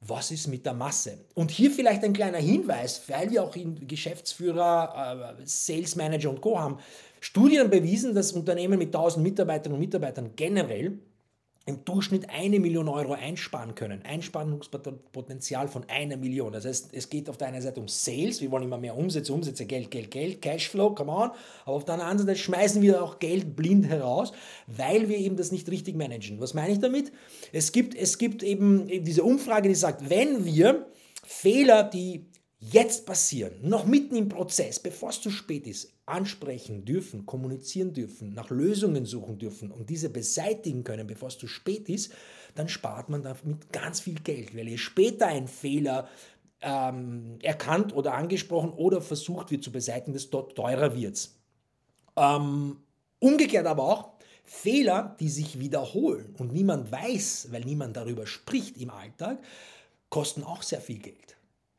Was ist mit der Masse? Und hier vielleicht ein kleiner Hinweis, weil wir auch in Geschäftsführer, äh, Sales Manager und Co. haben. Studien bewiesen, dass Unternehmen mit 1000 Mitarbeiterinnen und Mitarbeitern generell im Durchschnitt eine Million Euro einsparen können. Einsparungspotenzial von einer Million. Das heißt, es geht auf der einen Seite um Sales, wir wollen immer mehr Umsätze, Umsätze, Geld, Geld, Geld, Cashflow, come on. Aber auf der anderen Seite schmeißen wir auch Geld blind heraus, weil wir eben das nicht richtig managen. Was meine ich damit? Es gibt, es gibt eben diese Umfrage, die sagt, wenn wir Fehler, die jetzt passieren, noch mitten im Prozess, bevor es zu spät ist, ansprechen dürfen, kommunizieren dürfen, nach Lösungen suchen dürfen und diese beseitigen können, bevor es zu spät ist, dann spart man damit ganz viel Geld, weil je später ein Fehler ähm, erkannt oder angesprochen oder versucht wird zu beseitigen, desto teurer wird es. Ähm, umgekehrt aber auch, Fehler, die sich wiederholen und niemand weiß, weil niemand darüber spricht im Alltag, kosten auch sehr viel Geld.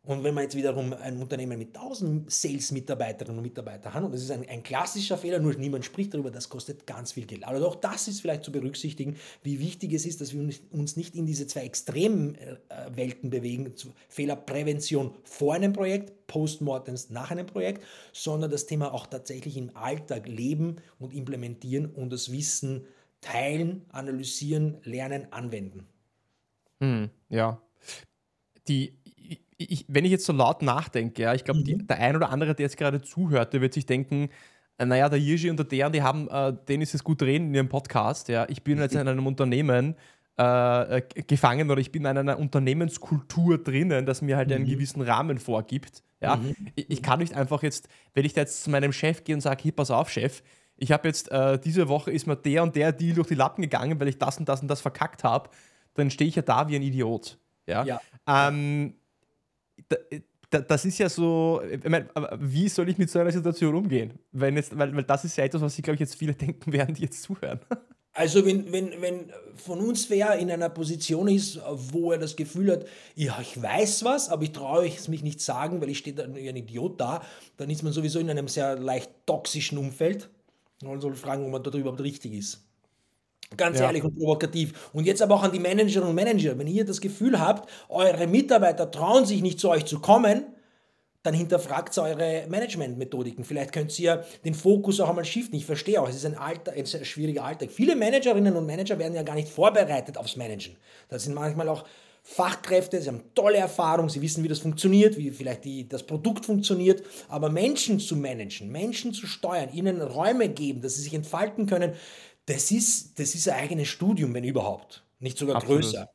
Und wenn man jetzt wiederum ein Unternehmen mit 1000 Sales-Mitarbeiterinnen und Mitarbeitern hat, und das ist ein, ein, klassischer Fehler, nur niemand spricht darüber, das kostet ganz viel Geld. Aber auch das ist vielleicht zu berücksichtigen, wie wichtig es ist, dass wir uns nicht in diese zwei extremen äh, Welten bewegen, Fehlerprävention vor einem Projekt, Postmortems nach einem Projekt, sondern das Thema auch tatsächlich im Alltag leben und implementieren und das Wissen teilen, analysieren, lernen, anwenden. Hm, ja. Die ich, wenn ich jetzt so laut nachdenke, ja, ich glaube, mhm. der ein oder andere, der jetzt gerade zuhört, der wird sich denken, äh, naja, der Jirschi und der Dern, die haben, äh, denen ist es gut reden in ihrem Podcast. Ja. Ich bin jetzt in einem Unternehmen äh, äh, gefangen oder ich bin in einer Unternehmenskultur drinnen, das mir halt mhm. einen gewissen Rahmen vorgibt. Ja. Mhm. Ich, ich, kann nicht einfach jetzt, wenn ich da jetzt zu meinem Chef gehe und sage, hey, pass auf, Chef, ich habe jetzt, äh, diese Woche ist mir der und der Deal durch die Lappen gegangen, weil ich das und das und das verkackt habe, dann stehe ich ja da wie ein Idiot. Ja. ja. Ähm, das ist ja so, ich meine, wie soll ich mit so einer Situation umgehen? Wenn jetzt, weil, weil das ist ja etwas, was sich, glaube ich, jetzt viele denken werden, die jetzt zuhören. Also wenn, wenn, wenn von uns wer in einer Position ist, wo er das Gefühl hat, ja, ich weiß was, aber ich traue es mich nicht sagen, weil ich stehe dann wie ein Idiot da, dann ist man sowieso in einem sehr leicht toxischen Umfeld. Man soll fragen, ob man dort überhaupt richtig ist. Ganz ja. ehrlich und provokativ. Und jetzt aber auch an die Managerinnen und Manager. Wenn ihr das Gefühl habt, eure Mitarbeiter trauen sich nicht zu euch zu kommen, dann hinterfragt eure Managementmethodiken. Vielleicht könnt ihr den Fokus auch einmal shiften. Ich verstehe auch, es ist ein, Alter, ein schwieriger Alltag. Viele Managerinnen und Manager werden ja gar nicht vorbereitet aufs Managen. Das sind manchmal auch Fachkräfte, sie haben tolle Erfahrung, sie wissen, wie das funktioniert, wie vielleicht die, das Produkt funktioniert. Aber Menschen zu managen, Menschen zu steuern, ihnen Räume geben, dass sie sich entfalten können, das ist, das ist ein eigenes Studium, wenn überhaupt. Nicht sogar Absolut. größer.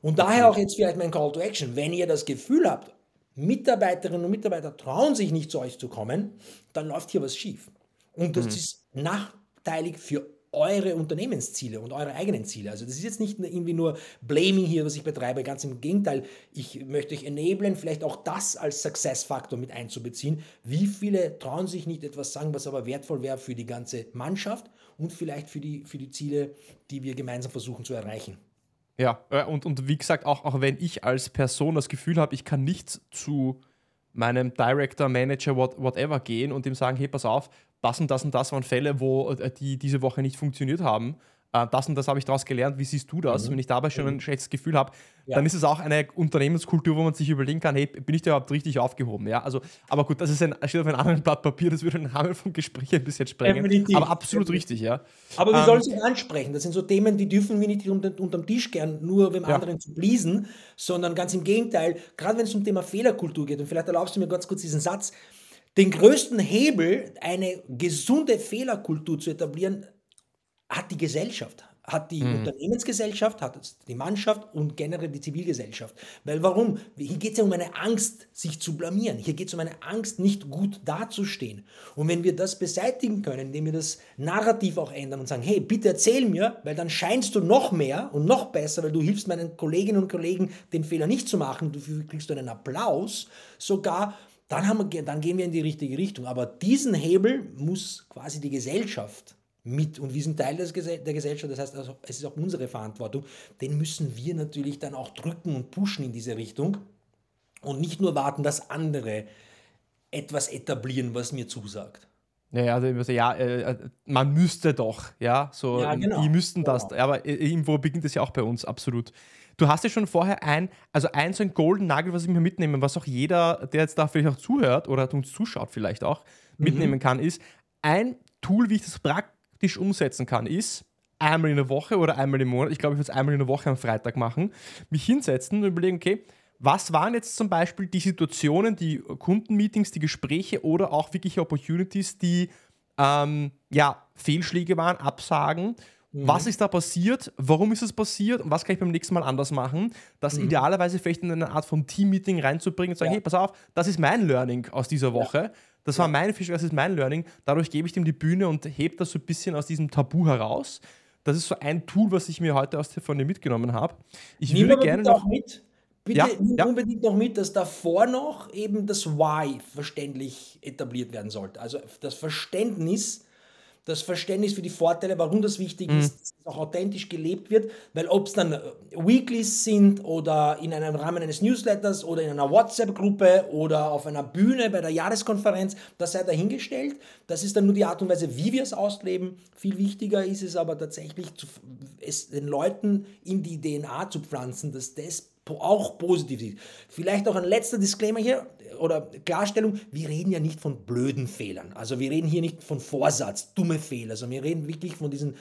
Und daher auch jetzt vielleicht mein Call to Action. Wenn ihr das Gefühl habt, Mitarbeiterinnen und Mitarbeiter trauen sich nicht zu euch zu kommen, dann läuft hier was schief. Und das mhm. ist nachteilig für eure Unternehmensziele und eure eigenen Ziele. Also das ist jetzt nicht irgendwie nur Blaming hier, was ich betreibe, ganz im Gegenteil. Ich möchte euch enablen, vielleicht auch das als Success-Faktor mit einzubeziehen. Wie viele trauen sich nicht etwas sagen, was aber wertvoll wäre für die ganze Mannschaft und vielleicht für die, für die Ziele, die wir gemeinsam versuchen zu erreichen. Ja, äh, und, und wie gesagt, auch, auch wenn ich als Person das Gefühl habe, ich kann nicht zu meinem Director, Manager, what, whatever gehen und ihm sagen, hey, pass auf, das und das und das waren Fälle, wo äh, die diese Woche nicht funktioniert haben äh, das und das habe ich daraus gelernt, wie siehst du das? Mhm. Wenn ich dabei schon ein mhm. schlechtes Gefühl habe, ja. dann ist es auch eine Unternehmenskultur, wo man sich überlegen kann, hey, bin ich da überhaupt richtig aufgehoben? Ja, also, aber gut, das ist ein, steht auf einem anderen Blatt Papier, das würde den Rahmen vom Gespräch ein bisschen sprengen. Definitiv. Aber absolut Definitiv. richtig, ja. Aber wir ähm, sollen es ansprechen. Das sind so Themen, die dürfen wir nicht unter, unterm Tisch gern, nur dem ja. anderen zu bliesen, sondern ganz im Gegenteil, gerade wenn es um Thema Fehlerkultur geht, und vielleicht erlaubst du mir ganz kurz diesen Satz, den größten Hebel, eine gesunde Fehlerkultur zu etablieren, hat die Gesellschaft, hat die mhm. Unternehmensgesellschaft, hat die Mannschaft und generell die Zivilgesellschaft. Weil warum? Hier geht es ja um eine Angst, sich zu blamieren. Hier geht es um eine Angst, nicht gut dazustehen. Und wenn wir das beseitigen können, indem wir das Narrativ auch ändern und sagen, hey, bitte erzähl mir, weil dann scheinst du noch mehr und noch besser, weil du hilfst meinen Kolleginnen und Kollegen, den Fehler nicht zu machen, dafür kriegst du einen Applaus sogar, dann, haben wir, dann gehen wir in die richtige Richtung. Aber diesen Hebel muss quasi die Gesellschaft mit und wir sind Teil des, der Gesellschaft, das heißt, also, es ist auch unsere Verantwortung, den müssen wir natürlich dann auch drücken und pushen in diese Richtung und nicht nur warten, dass andere etwas etablieren, was mir zusagt. Ja, also, ja, äh, man müsste doch, ja, so, ja, genau. die müssten das, genau. aber äh, irgendwo beginnt es ja auch bei uns, absolut. Du hast ja schon vorher ein, also ein so ein Golden Nugget, was ich mir mitnehme, was auch jeder, der jetzt da vielleicht auch zuhört oder uns zuschaut vielleicht auch, mhm. mitnehmen kann, ist ein Tool, wie ich das praktisch umsetzen kann, ist einmal in der Woche oder einmal im Monat, ich glaube, ich würde es einmal in der Woche am Freitag machen, mich hinsetzen und überlegen, okay, was waren jetzt zum Beispiel die Situationen, die Kundenmeetings, die Gespräche oder auch wirkliche Opportunities, die ähm, ja, Fehlschläge waren, Absagen Mhm. Was ist da passiert? Warum ist es passiert? Und was kann ich beim nächsten Mal anders machen? Das mhm. idealerweise vielleicht in eine Art von Team-Meeting reinzubringen und sagen, ja. hey, pass auf, das ist mein Learning aus dieser Woche. Ja. Das war mein Fisch, das ist mein Learning. Dadurch gebe ich dem die Bühne und hebe das so ein bisschen aus diesem Tabu heraus. Das ist so ein Tool, was ich mir heute aus von dir mitgenommen habe. Ich Nimm würde gerne noch mit. Bitte ja, nimm ja. unbedingt noch mit, dass davor noch eben das Why verständlich etabliert werden sollte. Also das Verständnis, das Verständnis für die Vorteile, warum das wichtig mhm. ist, dass es auch authentisch gelebt wird, weil ob es dann äh, Weeklies sind oder in einem Rahmen eines Newsletters oder in einer WhatsApp-Gruppe oder auf einer Bühne bei der Jahreskonferenz, das sei dahingestellt. Das ist dann nur die Art und Weise, wie wir es ausleben. Viel wichtiger ist es aber tatsächlich, es den Leuten in die DNA zu pflanzen, dass das auch positiv ist. Vielleicht auch ein letzter Disclaimer hier oder Klarstellung, wir reden ja nicht von blöden Fehlern. Also wir reden hier nicht von Vorsatz, dumme Fehler, sondern wir reden wirklich von diesen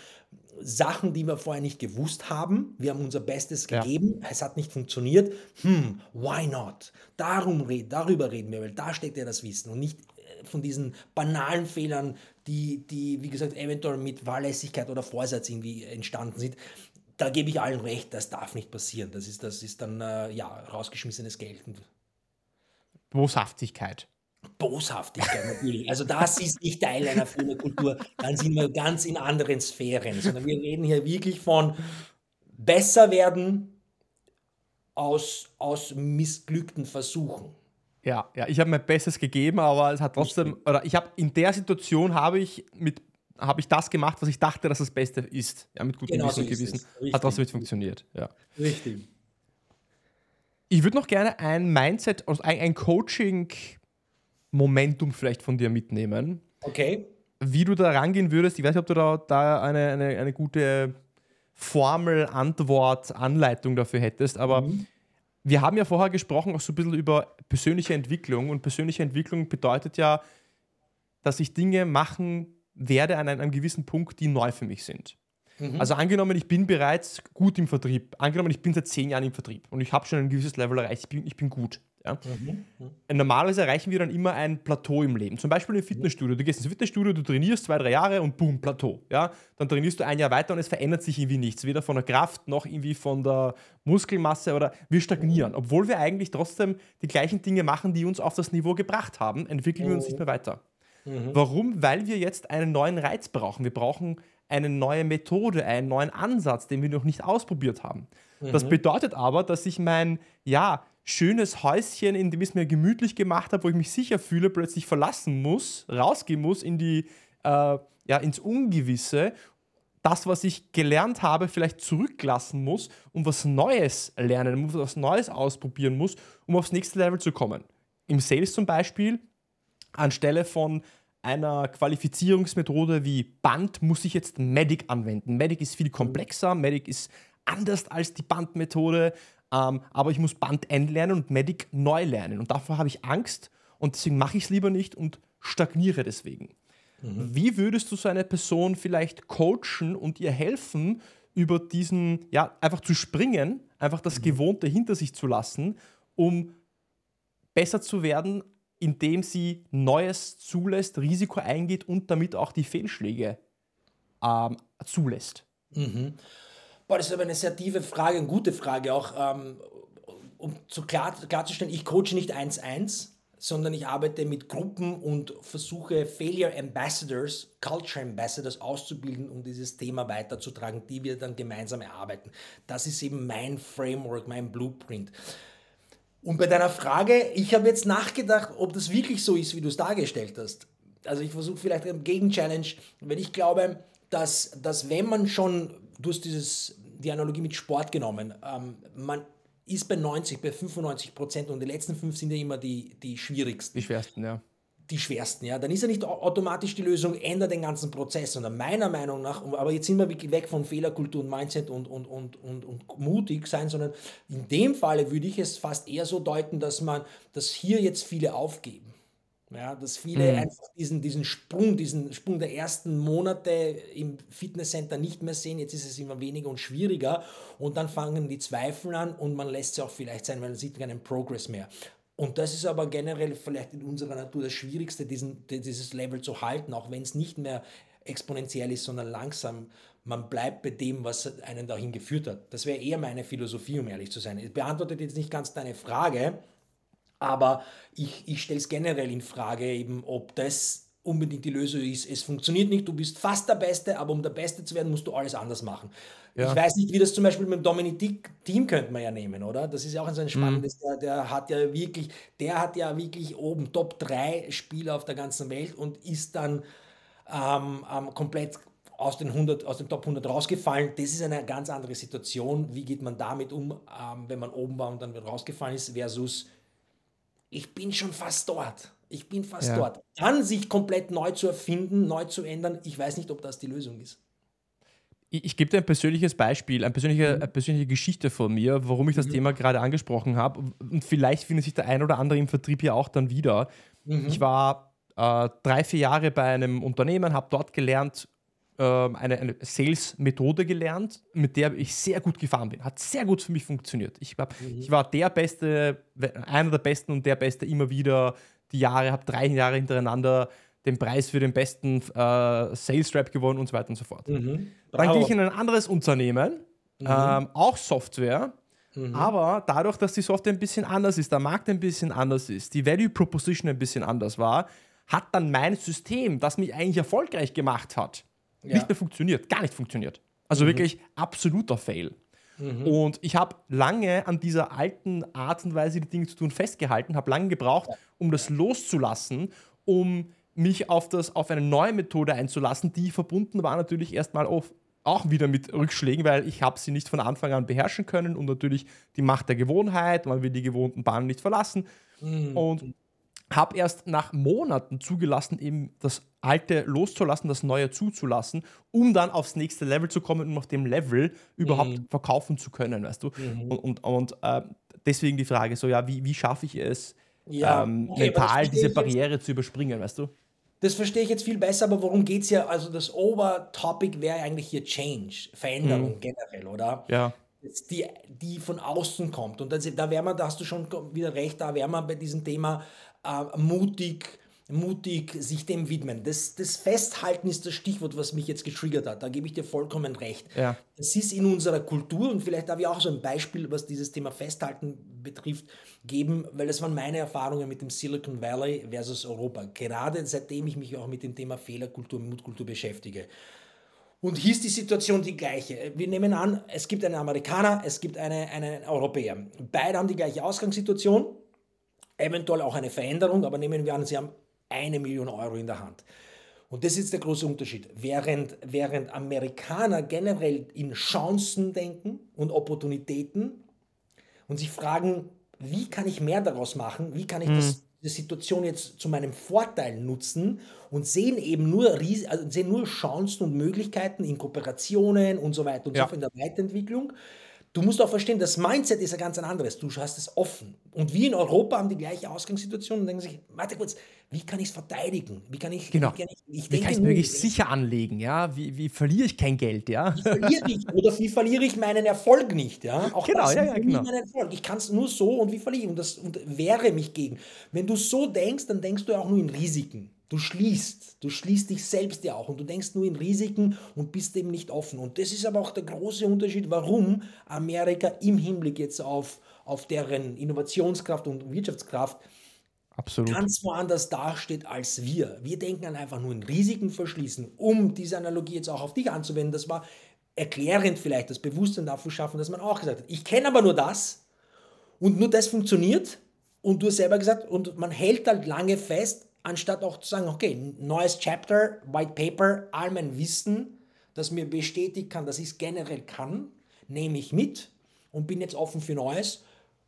Sachen, die wir vorher nicht gewusst haben. Wir haben unser Bestes ja. gegeben, es hat nicht funktioniert. Hm, why not? Darum darüber reden wir, weil da steckt ja das Wissen und nicht äh, von diesen banalen Fehlern, die, die, wie gesagt, eventuell mit Fahrlässigkeit oder Vorsatz irgendwie entstanden sind da gebe ich allen recht, das darf nicht passieren. Das ist, das ist dann äh, ja, rausgeschmissenes Geld. Boshaftigkeit. Boshaftigkeit natürlich. Also das ist nicht Teil einer Filmkultur. Dann sind wir ganz in anderen Sphären. Sondern wir reden hier wirklich von besser werden aus, aus missglückten Versuchen. Ja, ja, ich habe mein Bestes gegeben, aber es hat trotzdem, oder ich habe in der Situation habe ich mit habe ich das gemacht, was ich dachte, dass das Beste ist. Ja, mit gutem genau Wissen und Gewissen. Hat trotzdem nicht funktioniert. Ja. Richtig. Ich würde noch gerne ein Mindset, also ein, ein Coaching-Momentum vielleicht von dir mitnehmen. Okay. Wie du da rangehen würdest. Ich weiß nicht, ob du da, da eine, eine, eine gute Formel, Antwort, Anleitung dafür hättest, aber mhm. wir haben ja vorher gesprochen auch so ein bisschen über persönliche Entwicklung und persönliche Entwicklung bedeutet ja, dass ich Dinge machen werde an einem gewissen Punkt, die neu für mich sind. Mhm. Also angenommen, ich bin bereits gut im Vertrieb. Angenommen, ich bin seit zehn Jahren im Vertrieb und ich habe schon ein gewisses Level erreicht. Ich bin, ich bin gut. Ja? Mhm. Mhm. Normalerweise erreichen wir dann immer ein Plateau im Leben. Zum Beispiel im Fitnessstudio. Du gehst ins Fitnessstudio, du trainierst zwei, drei Jahre und boom, Plateau. Ja? Dann trainierst du ein Jahr weiter und es verändert sich irgendwie nichts. Weder von der Kraft noch irgendwie von der Muskelmasse oder wir stagnieren. Obwohl wir eigentlich trotzdem die gleichen Dinge machen, die uns auf das Niveau gebracht haben, entwickeln wir uns nicht mehr weiter. Mhm. Warum? Weil wir jetzt einen neuen Reiz brauchen. Wir brauchen eine neue Methode, einen neuen Ansatz, den wir noch nicht ausprobiert haben. Mhm. Das bedeutet aber, dass ich mein, ja, schönes Häuschen, in dem ich es mir gemütlich gemacht habe, wo ich mich sicher fühle, plötzlich verlassen muss, rausgehen muss in die, äh, ja, ins Ungewisse das, was ich gelernt habe, vielleicht zurücklassen muss und was Neues lernen muss, was Neues ausprobieren muss, um aufs nächste Level zu kommen. Im Sales zum Beispiel anstelle von einer Qualifizierungsmethode wie Band muss ich jetzt Medic anwenden. Medic ist viel komplexer, Medic ist anders als die Bandmethode, ähm, aber ich muss Band lernen und Medic neu lernen. Und davor habe ich Angst und deswegen mache ich es lieber nicht und stagniere deswegen. Mhm. Wie würdest du so eine Person vielleicht coachen und ihr helfen, über diesen, ja, einfach zu springen, einfach das mhm. Gewohnte hinter sich zu lassen, um besser zu werden indem sie Neues zulässt, Risiko eingeht und damit auch die Fehlschläge ähm, zulässt? Mhm. Boah, das ist aber eine sehr tiefe Frage, eine gute Frage auch. Ähm, um zu klar, klarzustellen, ich coache nicht 1-1, sondern ich arbeite mit Gruppen und versuche Failure Ambassadors, Culture Ambassadors auszubilden, um dieses Thema weiterzutragen, die wir dann gemeinsam erarbeiten. Das ist eben mein Framework, mein Blueprint. Und bei deiner Frage, ich habe jetzt nachgedacht, ob das wirklich so ist, wie du es dargestellt hast. Also ich versuche vielleicht eine Gegenchallenge, weil ich glaube, dass, dass wenn man schon, du hast dieses, die Analogie mit Sport genommen, ähm, man ist bei 90, bei 95 Prozent und die letzten fünf sind ja immer die, die schwierigsten. Die schwersten, ja. Die schwersten, ja. Dann ist ja nicht automatisch die Lösung, ändert den ganzen Prozess, sondern meiner Meinung nach, aber jetzt sind wir weg von Fehlerkultur und Mindset und, und, und, und, und mutig sein, sondern in dem Falle würde ich es fast eher so deuten, dass man, dass hier jetzt viele aufgeben. Ja, dass viele mhm. einfach diesen, diesen Sprung, diesen Sprung der ersten Monate im Fitnesscenter nicht mehr sehen. Jetzt ist es immer weniger und schwieriger. Und dann fangen die Zweifel an und man lässt es auch vielleicht sein, weil man sieht keinen Progress mehr. Und das ist aber generell vielleicht in unserer Natur das Schwierigste, diesen, dieses Level zu halten, auch wenn es nicht mehr exponentiell ist, sondern langsam. Man bleibt bei dem, was einen dahin geführt hat. Das wäre eher meine Philosophie, um ehrlich zu sein. Es beantwortet jetzt nicht ganz deine Frage, aber ich, ich stelle es generell in Frage, eben, ob das unbedingt die Lösung ist. Es funktioniert nicht, du bist fast der Beste, aber um der Beste zu werden, musst du alles anders machen. Ja. Ich weiß nicht, wie das zum Beispiel mit dem Dominik Team könnte man ja nehmen, oder? Das ist ja auch ein so ein mhm. spannendes, mhm. der, der hat ja wirklich, der hat ja wirklich oben Top 3 Spieler auf der ganzen Welt und ist dann ähm, ähm, komplett aus den, 100, aus den Top 100 rausgefallen. Das ist eine ganz andere Situation. Wie geht man damit um, ähm, wenn man oben war und dann rausgefallen ist, versus ich bin schon fast dort. Ich bin fast ja. dort. Dann sich komplett neu zu erfinden, neu zu ändern, ich weiß nicht, ob das die Lösung ist. Ich, ich gebe dir ein persönliches Beispiel, eine persönliche, mhm. eine persönliche Geschichte von mir, warum ich das mhm. Thema gerade angesprochen habe. Und vielleicht findet sich der ein oder andere im Vertrieb ja auch dann wieder. Mhm. Ich war äh, drei, vier Jahre bei einem Unternehmen, habe dort gelernt, ähm, eine, eine Sales-Methode gelernt, mit der ich sehr gut gefahren bin. Hat sehr gut für mich funktioniert. Ich, glaub, mhm. ich war der Beste, einer der Besten und der Beste immer wieder die Jahre, habe drei Jahre hintereinander den Preis für den besten äh, Sales Rap gewonnen und so weiter und so fort. Mhm. Dann gehe ich in ein anderes Unternehmen, mhm. ähm, auch Software, mhm. aber dadurch, dass die Software ein bisschen anders ist, der Markt ein bisschen anders ist, die Value Proposition ein bisschen anders war, hat dann mein System, das mich eigentlich erfolgreich gemacht hat, ja. nicht mehr funktioniert, gar nicht funktioniert. Also mhm. wirklich absoluter Fail. Mhm. Und ich habe lange an dieser alten Art und Weise, die Dinge zu tun, festgehalten, habe lange gebraucht, um das loszulassen, um mich auf, das, auf eine neue Methode einzulassen, die verbunden war natürlich erstmal auf, auch wieder mit Rückschlägen, weil ich habe sie nicht von Anfang an beherrschen können und natürlich die Macht der Gewohnheit, man will die gewohnten Bahnen nicht verlassen. Mhm. Und habe erst nach Monaten zugelassen, eben das Alte loszulassen, das Neue zuzulassen, um dann aufs nächste Level zu kommen und auf dem Level überhaupt mhm. verkaufen zu können, weißt du? Mhm. Und, und, und äh, deswegen die Frage so, ja, wie, wie schaffe ich es, ja, ähm, okay, mental diese Barriere zu überspringen, weißt du? Das verstehe ich jetzt viel besser, aber worum geht es ja? Also das Obertopic wäre eigentlich hier Change, Veränderung mhm. generell, oder? Ja. Die, die von außen kommt. Und das, da wäre man, da hast du schon wieder recht, da wäre man bei diesem Thema äh, mutig, mutig sich dem widmen. Das, das Festhalten ist das Stichwort, was mich jetzt getriggert hat. Da gebe ich dir vollkommen recht. Ja. Das ist in unserer Kultur und vielleicht darf ich auch so ein Beispiel, was dieses Thema Festhalten betrifft, geben, weil das waren meine Erfahrungen mit dem Silicon Valley versus Europa. Gerade seitdem ich mich auch mit dem Thema Fehlerkultur und Mutkultur beschäftige. Und hier ist die Situation die gleiche. Wir nehmen an, es gibt einen Amerikaner, es gibt eine, einen Europäer. Beide haben die gleiche Ausgangssituation eventuell auch eine Veränderung, aber nehmen wir an, Sie haben eine Million Euro in der Hand. Und das ist der große Unterschied. Während, während Amerikaner generell in Chancen denken und Opportunitäten und sich fragen, wie kann ich mehr daraus machen, wie kann ich mhm. das, die Situation jetzt zu meinem Vorteil nutzen und sehen eben nur, also sehen nur Chancen und Möglichkeiten in Kooperationen und so weiter und ja. so in der Weiterentwicklung. Du musst auch verstehen, das Mindset ist ein ganz anderes. Du hast es offen. Und wir in Europa haben die gleiche Ausgangssituation und denken sich, warte kurz, wie kann ich es verteidigen? Wie kann ich genau. Wie kann ich, ich, wie kann ich es wirklich sicher anlegen? Ja? Wie, wie verliere ich kein Geld? Ja? Wie verliere ich oder wie verliere ich meinen Erfolg nicht? Ja? Auch genau, das ja, ja, genau. meinen Erfolg. Ich kann es nur so und wie verliere ich und, das, und wehre mich gegen. Wenn du so denkst, dann denkst du auch nur in Risiken. Du schließt, du schließt dich selbst ja auch und du denkst nur in Risiken und bist eben nicht offen. Und das ist aber auch der große Unterschied, warum Amerika im Hinblick jetzt auf, auf deren Innovationskraft und Wirtschaftskraft Absolut. ganz woanders dasteht als wir. Wir denken an einfach nur in Risiken verschließen, um diese Analogie jetzt auch auf dich anzuwenden. Das war erklärend vielleicht, das Bewusstsein dafür schaffen, dass man auch gesagt hat, ich kenne aber nur das und nur das funktioniert und du hast selber gesagt, und man hält halt lange fest, anstatt auch zu sagen, okay, neues Chapter, White Paper, all mein Wissen, das mir bestätigt kann, dass ich es generell kann, nehme ich mit und bin jetzt offen für Neues.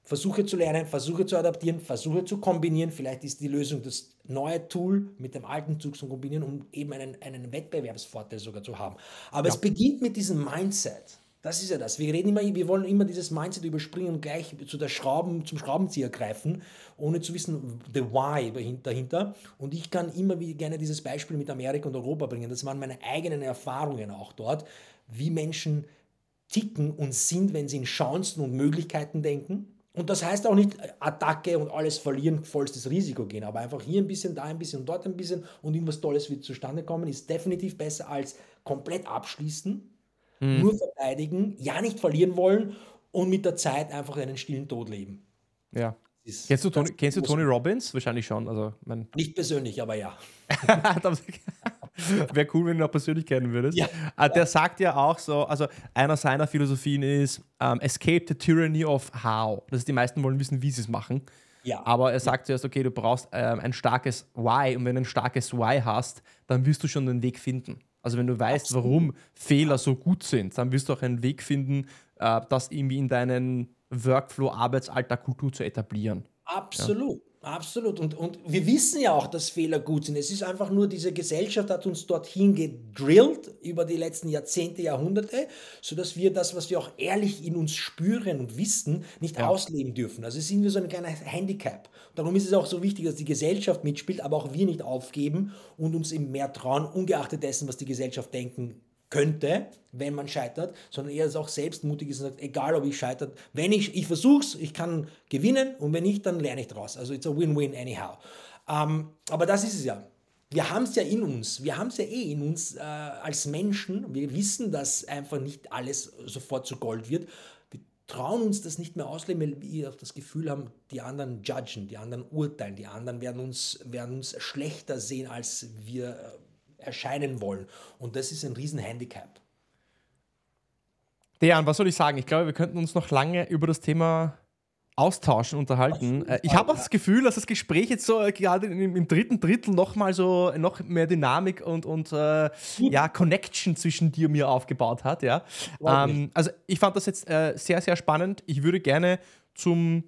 Versuche zu lernen, versuche zu adaptieren, versuche zu kombinieren. Vielleicht ist die Lösung das neue Tool mit dem alten Zug zu kombinieren, um eben einen, einen Wettbewerbsvorteil sogar zu haben. Aber ja. es beginnt mit diesem Mindset. Das ist ja das. Wir reden immer, wir wollen immer dieses Mindset überspringen und gleich zu der Schrauben, zum Schraubenzieher greifen, ohne zu wissen, the why dahinter. Und ich kann immer wieder gerne dieses Beispiel mit Amerika und Europa bringen. Das waren meine eigenen Erfahrungen auch dort, wie Menschen ticken und sind, wenn sie in Chancen und Möglichkeiten denken. Und das heißt auch nicht Attacke und alles verlieren, vollstes Risiko gehen, aber einfach hier ein bisschen, da ein bisschen und dort ein bisschen und irgendwas Tolles wird zustande kommen, ist definitiv besser als komplett abschließen Mhm. Nur verteidigen, ja nicht verlieren wollen und mit der Zeit einfach einen stillen Tod leben. Ja. kennst du, Tony, kennst du Tony Robbins? Wahrscheinlich schon. Also, mein nicht persönlich, aber ja. Wäre cool, wenn du ihn auch persönlich kennen würdest. Ja. Uh, der sagt ja auch so, also einer seiner Philosophien ist um, Escape the tyranny of how. Das ist, die meisten wollen wissen, wie sie es machen. Ja. Aber er sagt zuerst, okay, du brauchst ähm, ein starkes Why und wenn du ein starkes Why hast, dann wirst du schon den Weg finden. Also wenn du weißt, Absolut. warum Fehler so gut sind, dann wirst du auch einen Weg finden, äh, das irgendwie in deinen Workflow, Arbeitsalltag, Kultur zu etablieren. Absolut. Ja. Absolut. Und, und wir wissen ja auch, dass Fehler gut sind. Es ist einfach nur, diese Gesellschaft hat uns dorthin gedrillt über die letzten Jahrzehnte, Jahrhunderte, sodass wir das, was wir auch ehrlich in uns spüren und wissen, nicht ja. ausleben dürfen. Also sind wir so ein kleiner Handicap. Darum ist es auch so wichtig, dass die Gesellschaft mitspielt, aber auch wir nicht aufgeben und uns eben mehr trauen, ungeachtet dessen, was die Gesellschaft denken könnte, wenn man scheitert, sondern eher auch selbstmutig ist und sagt, egal ob ich scheitert, wenn ich, ich versuche ich kann gewinnen und wenn nicht, dann lerne ich daraus. Also it's a win-win anyhow. Ähm, aber das ist es ja. Wir haben es ja in uns, wir haben es ja eh in uns äh, als Menschen. Wir wissen, dass einfach nicht alles sofort zu Gold wird. Trauen uns das nicht mehr ausleben, weil wir auch das Gefühl haben, die anderen judgen, die anderen urteilen, die anderen werden uns, werden uns schlechter sehen, als wir äh, erscheinen wollen. Und das ist ein Riesenhandicap. Dejan, was soll ich sagen? Ich glaube, wir könnten uns noch lange über das Thema austauschen, unterhalten. Äh, ich habe auch das Gefühl, dass das Gespräch jetzt so äh, gerade im, im dritten Drittel noch mal so noch mehr Dynamik und, und äh, ja, Connection zwischen dir und mir aufgebaut hat. Ja. Ähm, also ich fand das jetzt äh, sehr, sehr spannend. Ich würde gerne zum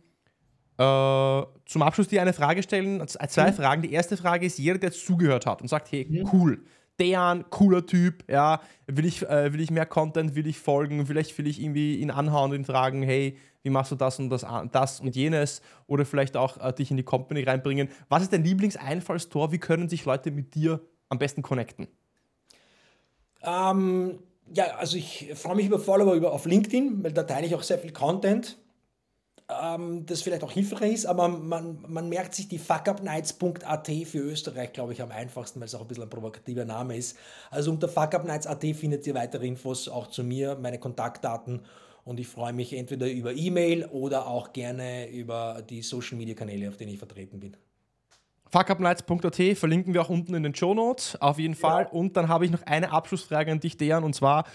äh, zum Abschluss dir eine Frage stellen, zwei mhm. Fragen. Die erste Frage ist, jeder, der jetzt zugehört hat und sagt, hey, mhm. cool, Dejan, cooler Typ, ja, will ich, äh, will ich mehr Content, will ich folgen, vielleicht will ich irgendwie ihn anhauen und ihn fragen, hey, wie machst du das und das, das und jenes oder vielleicht auch äh, dich in die Company reinbringen. Was ist dein Lieblingseinfallstor? Wie können sich Leute mit dir am besten connecten? Ähm, ja, also ich freue mich über Follower über, auf LinkedIn, weil da teile ich auch sehr viel Content ähm, das vielleicht auch hilfreich ist, aber man, man merkt sich die fuckupnights.at für Österreich, glaube ich, am einfachsten, weil es auch ein bisschen ein provokativer Name ist. Also unter fuckupnights.at findet ihr weitere Infos auch zu mir, meine Kontaktdaten und ich freue mich entweder über E-Mail oder auch gerne über die Social Media Kanäle, auf denen ich vertreten bin. Fuckupnights.at verlinken wir auch unten in den Show Notes, auf jeden Fall. Ja. Und dann habe ich noch eine Abschlussfrage an dich, Dejan, und zwar,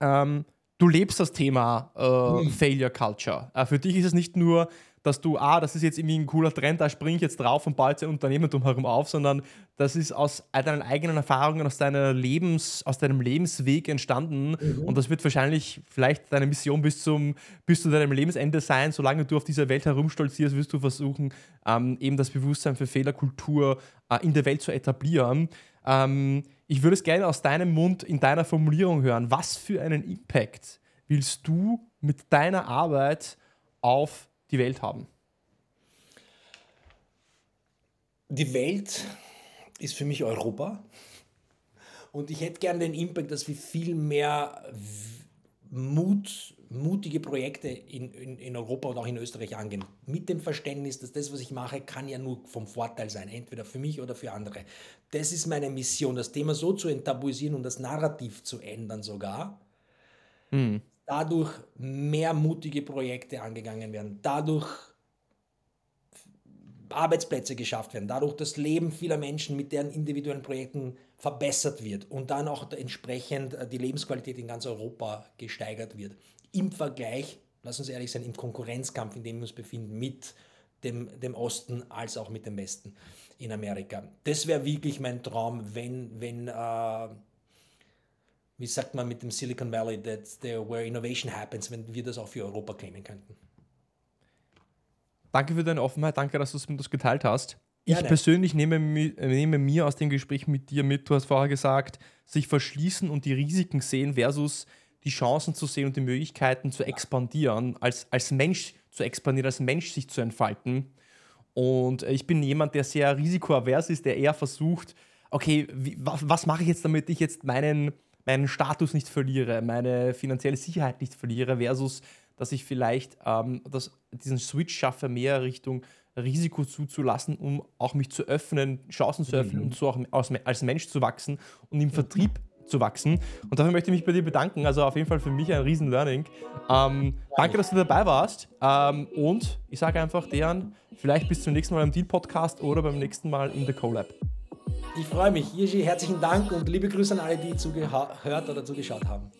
ähm, du lebst das Thema äh, mhm. Failure Culture. Äh, für dich ist es nicht nur, dass du, ah, das ist jetzt irgendwie ein cooler Trend, da springe ich jetzt drauf und baue ein Unternehmen drumherum auf, sondern das ist aus deinen eigenen Erfahrungen, aus, deiner Lebens, aus deinem Lebensweg entstanden mhm. und das wird wahrscheinlich vielleicht deine Mission bis, zum, bis zu deinem Lebensende sein. Solange du auf dieser Welt herumstolzierst, wirst du versuchen, ähm, eben das Bewusstsein für Fehlerkultur äh, in der Welt zu etablieren. Ähm, ich würde es gerne aus deinem Mund in deiner Formulierung hören. Was für einen Impact willst du mit deiner Arbeit auf die Welt haben? Die Welt ist für mich Europa. Und ich hätte gerne den Impact, dass wir viel mehr Mut mutige Projekte in, in, in Europa und auch in Österreich angehen. Mit dem Verständnis, dass das, was ich mache, kann ja nur vom Vorteil sein, entweder für mich oder für andere. Das ist meine Mission, das Thema so zu enttabuisieren und das Narrativ zu ändern sogar. Mhm. Dadurch mehr mutige Projekte angegangen werden, dadurch Arbeitsplätze geschafft werden, dadurch das Leben vieler Menschen mit deren individuellen Projekten verbessert wird und dann auch entsprechend äh, die Lebensqualität in ganz Europa gesteigert wird im Vergleich, lass uns ehrlich sein, im Konkurrenzkampf, in dem wir uns befinden, mit dem, dem Osten als auch mit dem Westen in Amerika. Das wäre wirklich mein Traum, wenn, wenn, äh, wie sagt man mit dem Silicon Valley, that's there where innovation happens, wenn wir das auch für Europa claimen könnten. Danke für deine Offenheit, danke, dass du es mit uns geteilt hast. Ich persönlich nehme, nehme, mir aus dem Gespräch mit dir mit, du hast vorher gesagt, sich verschließen und die Risiken sehen versus die Chancen zu sehen und die Möglichkeiten zu expandieren, als, als Mensch zu expandieren, als Mensch sich zu entfalten. Und ich bin jemand, der sehr risikoavers ist, der eher versucht, okay, wie, was, was mache ich jetzt, damit ich jetzt meinen, meinen Status nicht verliere, meine finanzielle Sicherheit nicht verliere, versus dass ich vielleicht ähm, das, diesen Switch schaffe, mehr Richtung Risiko zuzulassen, um auch mich zu öffnen, Chancen zu öffnen mhm. und so auch als, als Mensch zu wachsen und im Vertrieb zu wachsen. Und dafür möchte ich mich bei dir bedanken. Also auf jeden Fall für mich ein riesen Learning. Ähm, danke, dass du dabei warst. Ähm, und ich sage einfach, Dejan, vielleicht bis zum nächsten Mal im Deal-Podcast oder beim nächsten Mal in The CoLab. Ich freue mich. Jiří, herzlichen Dank und liebe Grüße an alle, die zugehört oder zugeschaut haben.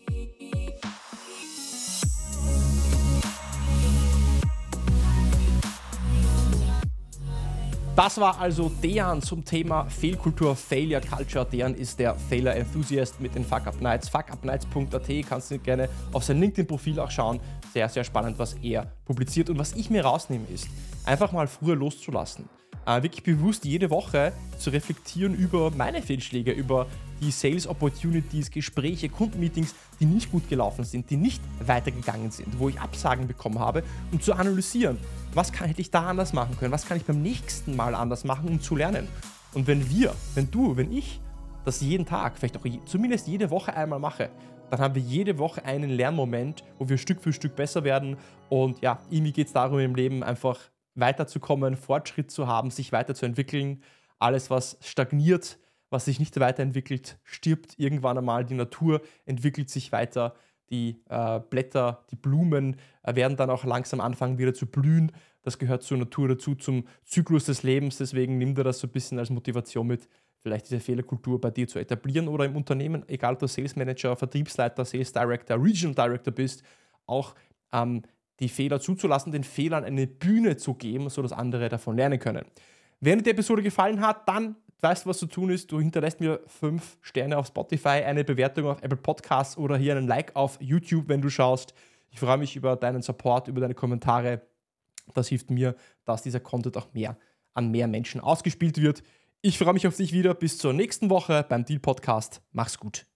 Das war also Dejan zum Thema Fehlkultur, Failure Culture. Dejan ist der Failure Enthusiast mit den Fuck Up Nights. Fuckupnights.at kannst du gerne auf sein LinkedIn-Profil auch schauen. Sehr, sehr spannend, was er publiziert. Und was ich mir rausnehme, ist, einfach mal früher loszulassen äh, wirklich bewusst jede Woche zu reflektieren über meine Fehlschläge, über die Sales Opportunities, Gespräche, Kundenmeetings, die nicht gut gelaufen sind, die nicht weitergegangen sind, wo ich Absagen bekommen habe, um zu analysieren, was kann ich da anders machen können, was kann ich beim nächsten Mal anders machen, um zu lernen. Und wenn wir, wenn du, wenn ich das jeden Tag, vielleicht auch zumindest jede Woche einmal mache, dann haben wir jede Woche einen Lernmoment, wo wir Stück für Stück besser werden. Und ja, irgendwie geht es darum im Leben einfach weiterzukommen, Fortschritt zu haben, sich weiterzuentwickeln. Alles, was stagniert, was sich nicht weiterentwickelt, stirbt irgendwann einmal. Die Natur entwickelt sich weiter. Die äh, Blätter, die Blumen äh, werden dann auch langsam anfangen wieder zu blühen. Das gehört zur Natur dazu, zum Zyklus des Lebens. Deswegen nimm dir das so ein bisschen als Motivation mit, vielleicht diese Fehlerkultur bei dir zu etablieren oder im Unternehmen, egal ob du Sales Manager, Vertriebsleiter, Sales Director, Regional Director bist, auch ähm, die Fehler zuzulassen, den Fehlern eine Bühne zu geben, sodass andere davon lernen können. Wenn dir die Episode gefallen hat, dann weißt du, was zu tun ist. Du hinterlässt mir fünf Sterne auf Spotify, eine Bewertung auf Apple Podcasts oder hier einen Like auf YouTube, wenn du schaust. Ich freue mich über deinen Support, über deine Kommentare. Das hilft mir, dass dieser Content auch mehr an mehr Menschen ausgespielt wird. Ich freue mich auf dich wieder. Bis zur nächsten Woche beim Deal Podcast. Mach's gut.